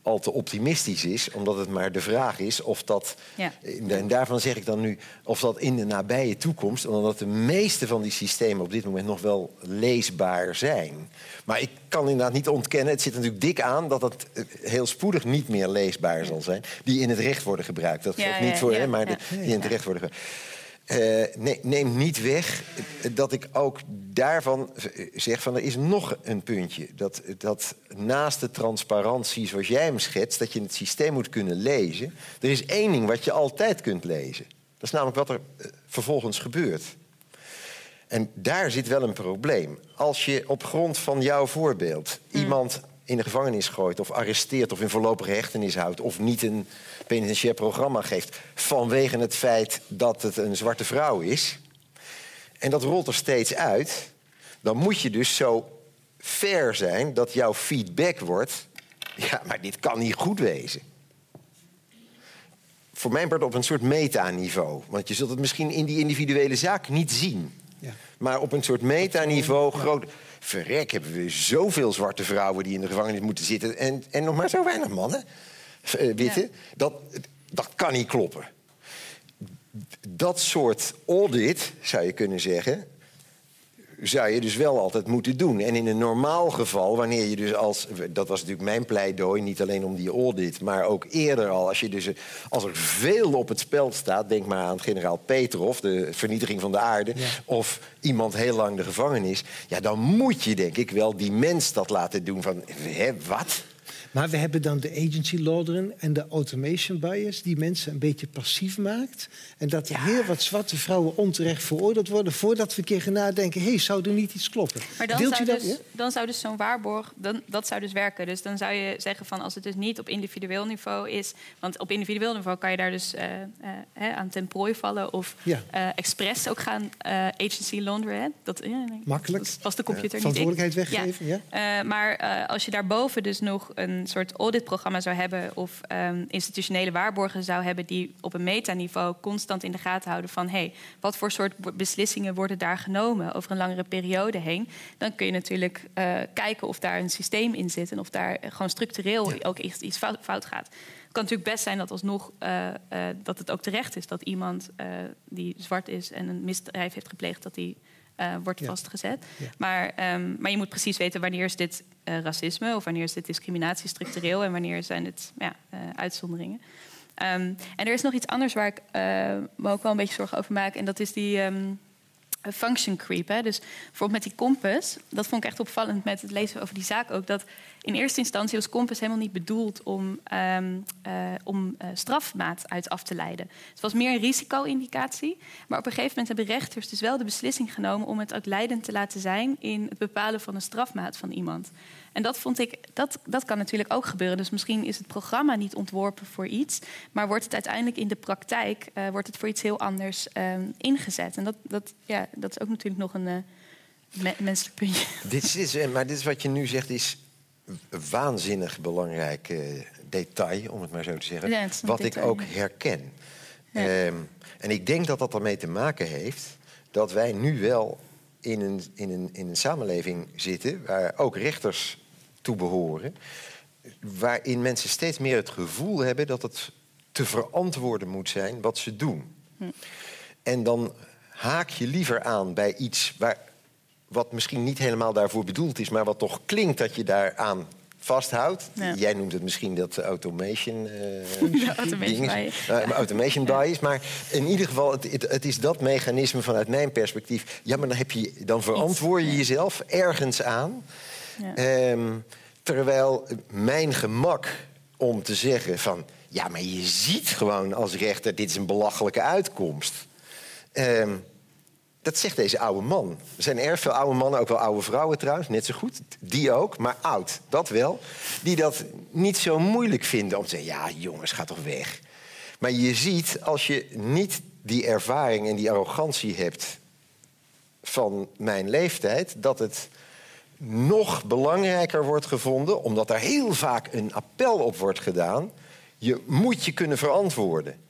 al te optimistisch is, omdat het maar de vraag is of dat, ja. en daarvan zeg ik dan nu, of dat in de nabije toekomst, omdat de meeste van die systemen op dit moment nog wel leesbaar zijn. Maar ik kan inderdaad niet ontkennen, het zit natuurlijk dik aan dat het eh, heel spoedig niet meer leesbaar zal zijn, die in het recht worden gebruikt. Dat geldt niet voor, hè, maar die in het recht worden gebruikt. Uh, nee, neemt niet weg dat ik ook daarvan zeg van er is nog een puntje. Dat, dat naast de transparantie zoals jij hem schetst, dat je het systeem moet kunnen lezen. Er is één ding wat je altijd kunt lezen. Dat is namelijk wat er eh, vervolgens gebeurt. En daar zit wel een probleem. Als je op grond van jouw voorbeeld mm. iemand in de gevangenis gooit of arresteert of in voorlopige hechtenis houdt of niet een penitentiair programma geeft vanwege het feit dat het een zwarte vrouw is en dat rolt er steeds uit, dan moet je dus zo fair zijn dat jouw feedback wordt ja, maar dit kan niet goed wezen. Voor mij wordt op een soort metaniveau. Want je zult het misschien in die individuele zaak niet zien. Ja. Maar op een soort metaniveau groot verrek, hebben we zoveel zwarte vrouwen die in de gevangenis moeten zitten en, en nog maar zo weinig mannen, uh, witte. Dat, dat kan niet kloppen. Dat soort audit, zou je kunnen zeggen, zou je dus wel altijd moeten doen. En in een normaal geval, wanneer je dus als... dat was natuurlijk mijn pleidooi, niet alleen om die audit... maar ook eerder al, als, je dus, als er veel op het spel staat... denk maar aan generaal Petrov, de vernietiging van de aarde... of iemand heel lang de gevangenis... ja, dan moet je denk ik wel die mens dat laten doen van... Hè, wat? Maar we hebben dan de agency law en de automation bias... die mensen een beetje passief maakt. En dat er heel wat zwarte vrouwen onterecht veroordeeld worden... voordat we een keer gaan nadenken, hé, hey, zou er niet iets kloppen? Maar dan zou, dat, dus, dan zou dus zo'n waarborg, dan, dat zou dus werken. Dus dan zou je zeggen van als het dus niet op individueel niveau is... want op individueel niveau kan je daar dus uh, uh, aan ten prooi vallen... of ja. uh, expres ook gaan agency launderen. Dat, Makkelijk. Dat was de computer niet Verantwoordelijkheid weggeven, ja. ja. maar als je daarboven dus nog een soort auditprogramma zou hebben of um, institutionele waarborgen zou hebben die op een metaniveau constant in de gaten houden van hey, wat voor soort beslissingen worden daar genomen over een langere periode heen, dan kun je natuurlijk uh, kijken of daar een systeem in zit en of daar gewoon structureel ook iets, iets fout, fout gaat. Kan natuurlijk best zijn dat alsnog uh, dat het ook terecht is dat iemand die zwart is en een misdrijf heeft gepleegd, dat die wordt vastgezet. Maar, um, maar je moet precies weten wanneer is dit racisme of wanneer is dit discriminatie structureel en wanneer zijn dit ja, uitzonderingen. Um, en er is nog iets anders waar ik me ook wel een beetje zorgen over maak. En dat is die um, function creep. Hè? Dus bijvoorbeeld met die kompas. Dat vond ik echt opvallend met het lezen over die zaak ook. Dat in eerste instantie was kompas helemaal niet bedoeld om, um, uh, om uh, strafmaat uit af te leiden. Het was meer een risico-indicatie. Maar op een gegeven moment hebben rechters dus wel de beslissing genomen om het ook leidend te laten zijn in het bepalen van een strafmaat van iemand. En dat vond ik, dat, dat kan natuurlijk ook gebeuren. Dus misschien is het programma niet ontworpen voor iets, maar wordt het uiteindelijk in de praktijk uh, wordt het voor iets heel anders um, ingezet. En dat, dat, ja, dat is ook natuurlijk nog een uh, me menselijk puntje. [laughs] Dit is, maar dit is wat je nu zegt, is een waanzinnig belangrijk detail, om het maar zo te zeggen. Ja, wat detail, ik ook herken. Ja. Um, en ik denk dat dat ermee te maken heeft dat wij nu wel in een, in, een, in een samenleving zitten waar ook rechters toe behoren. Waarin mensen steeds meer het gevoel hebben dat het te verantwoorden moet zijn wat ze doen. Hm. En dan haak je liever aan bij iets waar, wat misschien niet helemaal daarvoor bedoeld is, maar wat toch klinkt dat je daaraan vasthoudt. Ja. Jij noemt het misschien dat automation, [laughs] uh, ja, automation bias. Uh, automation bias. Maar in ieder geval, het, het, het, is dat mechanisme vanuit mijn perspectief. Ja, maar dan, heb je, dan verantwoord je jezelf ergens aan. Um, terwijl mijn gemak om te zeggen van... ja, maar je ziet gewoon als rechter, dit is een belachelijke uitkomst... Um, dat zegt deze oude man. Er zijn erg veel oude mannen, ook wel oude vrouwen trouwens, net zo goed. Die ook, maar oud, dat wel. Die dat niet zo moeilijk vinden om te zeggen: ja, jongens, ga toch weg. Maar je ziet, als je niet die ervaring en die arrogantie hebt van mijn leeftijd, dat het nog belangrijker wordt gevonden, omdat er heel vaak een appel op wordt gedaan. Je moet je kunnen verantwoorden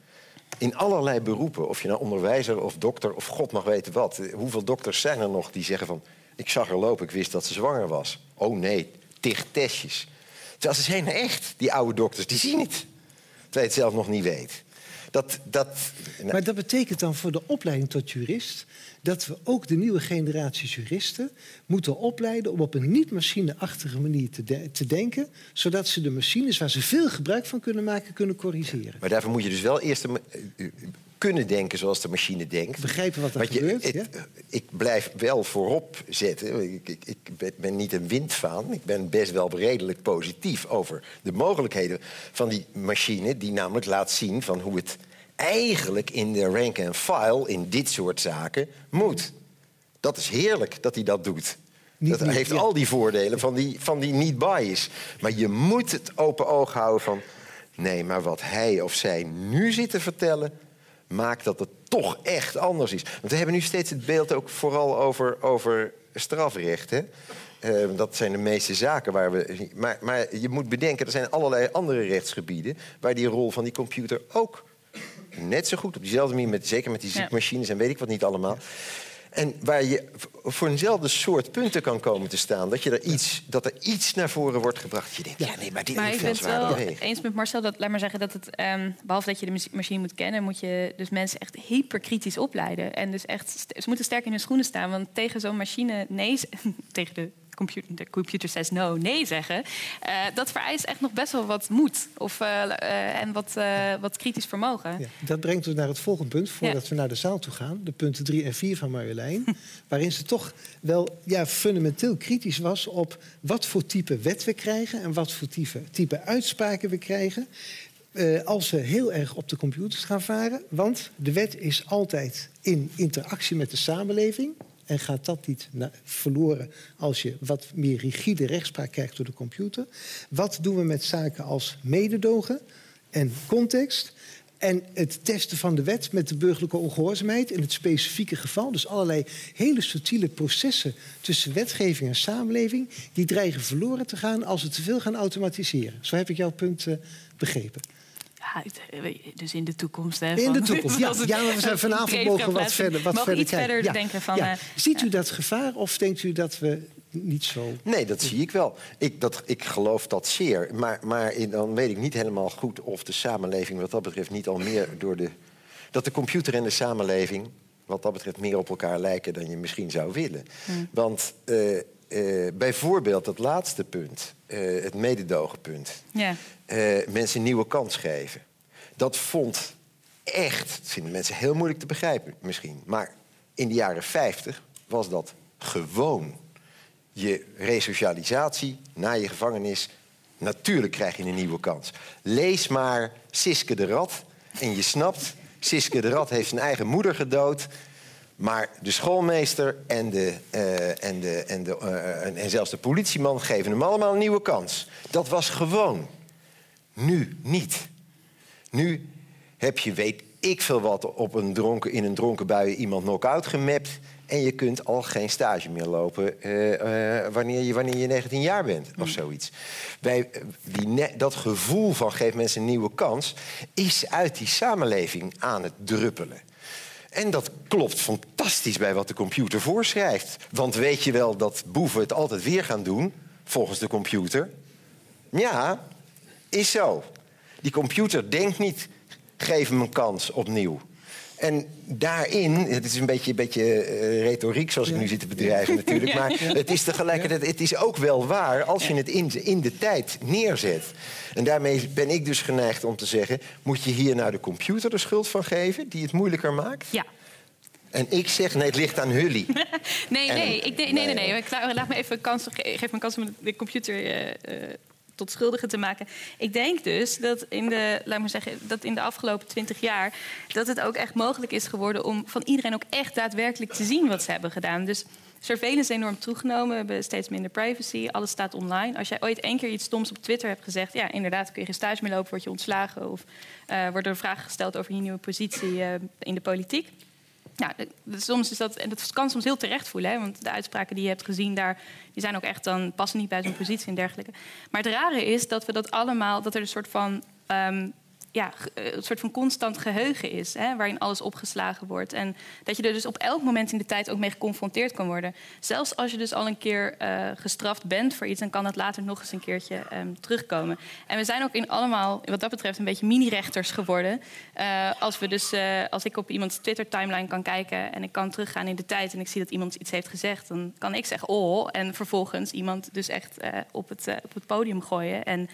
in allerlei beroepen, of je nou onderwijzer of dokter of god mag weten wat. Hoeveel dokters zijn er nog die zeggen van... ik zag haar lopen, ik wist dat ze zwanger was. Oh nee, tig testjes. Terwijl ze zijn echt, die oude dokters, die zien het. Terwijl je het zelf nog niet weet. Dat, dat, nou. Maar dat betekent dan voor de opleiding tot jurist dat we ook de nieuwe generatie juristen moeten opleiden om op een niet-machineachtige manier te, te, denken, zodat ze de machines waar ze veel gebruik van kunnen maken, kunnen corrigeren. Maar daarvoor moet je dus wel eerst eh, kunnen denken zoals de machine denkt. Begrijpen wat er gebeurt. Je, het, Ik blijf wel voorop zetten. Ik, ik, ik, ben niet een windvaan. Ik ben best wel redelijk positief over de mogelijkheden van die machine, die namelijk laat zien van hoe het eigenlijk in de rank and file in dit soort zaken moet. Dat is heerlijk dat hij dat doet. dat heeft al die voordelen van die, van die niet-bias. Maar je moet het open oog houden van... nee, maar wat hij of zij nu zit te vertellen... maakt dat het toch echt anders is. Want we hebben nu steeds het beeld ook vooral over, over strafrecht. Hè? Uh, dat zijn de meeste zaken waar we. Maar, maar je moet bedenken, er zijn allerlei andere rechtsgebieden. waar die rol van die computer ook net zo goed op diezelfde manier, met, zeker met die ziekmachines en weet ik wat niet allemaal. En waar je voor eenzelfde soort punten kan komen te staan. Dat, je er iets, dat er iets naar voren wordt gebracht. Je denkt, ja, nee, maar dit maar is veel zwaarder. wel eens met Marcel, dat, laat maar zeggen dat het... Um, behalve dat je de machine moet kennen... moet je dus mensen echt hyperkritisch opleiden. En dus echt, ze moeten sterk in hun schoenen staan. Want tegen zo'n machine nee... [laughs] tegen de computer, de computer says no, nee zeggen. Uh, dat vereist echt nog best wel wat moed of, uh, uh, en wat, wat kritisch vermogen. Ja, dat brengt ons naar het volgende punt, voordat ja. we naar de zaal toe gaan. De punten 3 en 4 van Marjolein. [laughs] waarin ze toch wel ja, fundamenteel kritisch was op wat voor type wet we krijgen... en wat voor type, type uitspraken we krijgen... als we heel erg op de computers gaan varen. Want de wet is altijd in interactie met de samenleving. En gaat dat niet verloren als je wat meer rigide rechtspraak krijgt door de computer? Wat doen we met zaken als mededogen en context? En het testen van de wet met de burgerlijke ongehoorzaamheid in het specifieke geval. Dus allerlei hele subtiele processen tussen wetgeving en samenleving. die dreigen verloren te gaan als we te veel gaan automatiseren. Zo heb ik jouw punt uh, begrepen. Ja, dus in de toekomst. Hè, in de toekomst, ja. [laughs] ja we zijn vanavond mogen wat verder, wat verder iets kijken. verder denken van... Uh, Ziet u dat gevaar of denkt u dat we niet zo... Nee, dat zie ik wel. Ik, dat, ik geloof dat zeer. Maar, maar in, dan weet ik niet helemaal goed of de samenleving wat dat betreft niet al meer door de... Dat de computer en de samenleving wat dat betreft meer op elkaar lijken dan je misschien zou willen. Hmm. Want uh, uh, bijvoorbeeld het laatste punt, uh, het mededogenpunt. Ja. mensen een nieuwe kans geven. Dat vond echt, dat vinden mensen heel moeilijk te begrijpen misschien. Maar in de jaren 50 was dat gewoon. Je resocialisatie na je gevangenis, natuurlijk krijg je een nieuwe kans. Lees maar Siske de Rat en je snapt Siske de Rat heeft zijn eigen moeder gedood. Maar de schoolmeester en, de, uh, en, de, en, de, uh, en zelfs de politieman geven hem allemaal een nieuwe kans. Dat was gewoon. Nu niet. Nu heb je, weet ik veel wat, op een dronken, in een dronken bui iemand knock-out gemapt. En je kunt al geen stage meer lopen uh, wanneer, je, wanneer je 19 jaar bent of zoiets. Wij, die dat gevoel van geef mensen een nieuwe kans... is uit die samenleving aan het druppelen. En dat klopt fantastisch bij wat de computer voorschrijft. Want weet je wel dat boeven het altijd weer gaan doen, volgens de computer? Ja, is zo. Die computer denkt niet, geef hem een kans opnieuw. En daarin, het is een beetje, een beetje uh, retoriek zoals ik nu zit te bedrijven natuurlijk... maar het is tegelijkertijd, het is ook wel waar als je het in, in de tijd neerzet. En daarmee ben ik dus geneigd om te zeggen... moet je hier nou de computer de schuld van geven die het moeilijker maakt? Ja. En ik zeg, nee, het ligt aan jullie. [laughs] nee, nee, ik, nee, nee, nee, nee. Laat me even een kans, geef me een kans om de computer uh, uh, tot schuldige te maken. Ik denk dus dat in de, laat maar zeggen, dat in de afgelopen twintig jaar dat het ook echt mogelijk is geworden om van iedereen ook echt daadwerkelijk te zien wat ze hebben gedaan. Dus surveillance is enorm toegenomen. We hebben steeds minder privacy. Alles staat online. Als jij ooit één keer iets stoms op Twitter hebt gezegd, ja, inderdaad, kun je geen stage meer lopen, word je ontslagen of uh, worden er vragen gesteld over je nieuwe positie uh, in de politiek. Nou, soms is dat, en dat kan soms heel terecht voelen, hè, want de uitspraken die je hebt gezien daar, die zijn ook echt dan passen niet bij zo'n positie en dergelijke. Maar het rare is dat we dat allemaal, dat er een soort van um, ja, eh, een soort van constant geheugen is, hè, waarin alles opgeslagen wordt. En dat je er dus op elk moment in de tijd ook mee geconfronteerd kan worden. Zelfs als je dus al een keer uh, gestraft bent voor iets, dan kan dat later nog eens een keertje um, terugkomen. En we zijn ook in allemaal, wat dat betreft, een beetje mini-rechters geworden. Uh, als, we dus, als ik op iemands Twitter-timeline kan kijken en ik kan teruggaan in de tijd en ik zie dat iemand iets heeft gezegd, dan kan ik zeggen oh, en vervolgens iemand dus echt op, het, op het podium gooien. En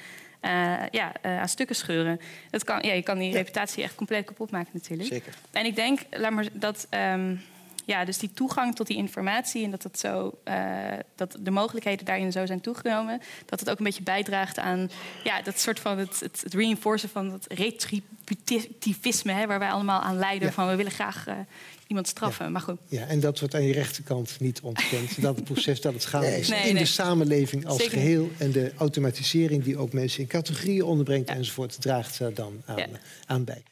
uh, ja, uh, aan stukken scheuren. Dat kan, ja, je kan die reputatie echt compleet kapot maken natuurlijk. Zeker. En ik denk, laat maar, dat um, ja, dus die toegang tot die informatie en dat, het zo, uh, dat de mogelijkheden daarin zo zijn toegenomen, dat het ook een beetje bijdraagt aan ja, dat soort van het, het, het reinforcen van het retributivisme, hè, waar wij allemaal aan lijden ja. van we willen graag iemand straffen. Ja. Maar goed. Ja, en dat wordt aan je rechterkant niet ontkend. [laughs] dat het proces dat het gaande is nee, in nee. de samenleving als Zeker geheel. En de automatisering die ook mensen in categorieën onderbrengt ja. enzovoort, draagt daar dan aan, Ja. aan bij.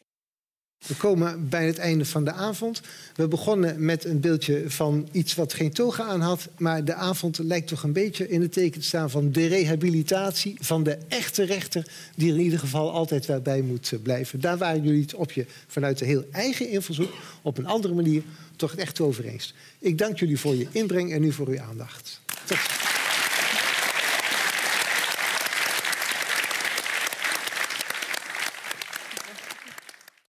We komen bij het einde van de avond. We begonnen met een beeldje van iets wat geen toga aan had. Maar de avond lijkt toch een beetje in het teken te staan van de rehabilitatie van de echte rechter. Die er in ieder geval altijd wel bij moet eh, blijven. Daar waren jullie het op je vanuit een heel eigen invalshoek op een andere manier toch echt over eens. Ik dank jullie voor je inbreng en nu voor uw aandacht. Tot.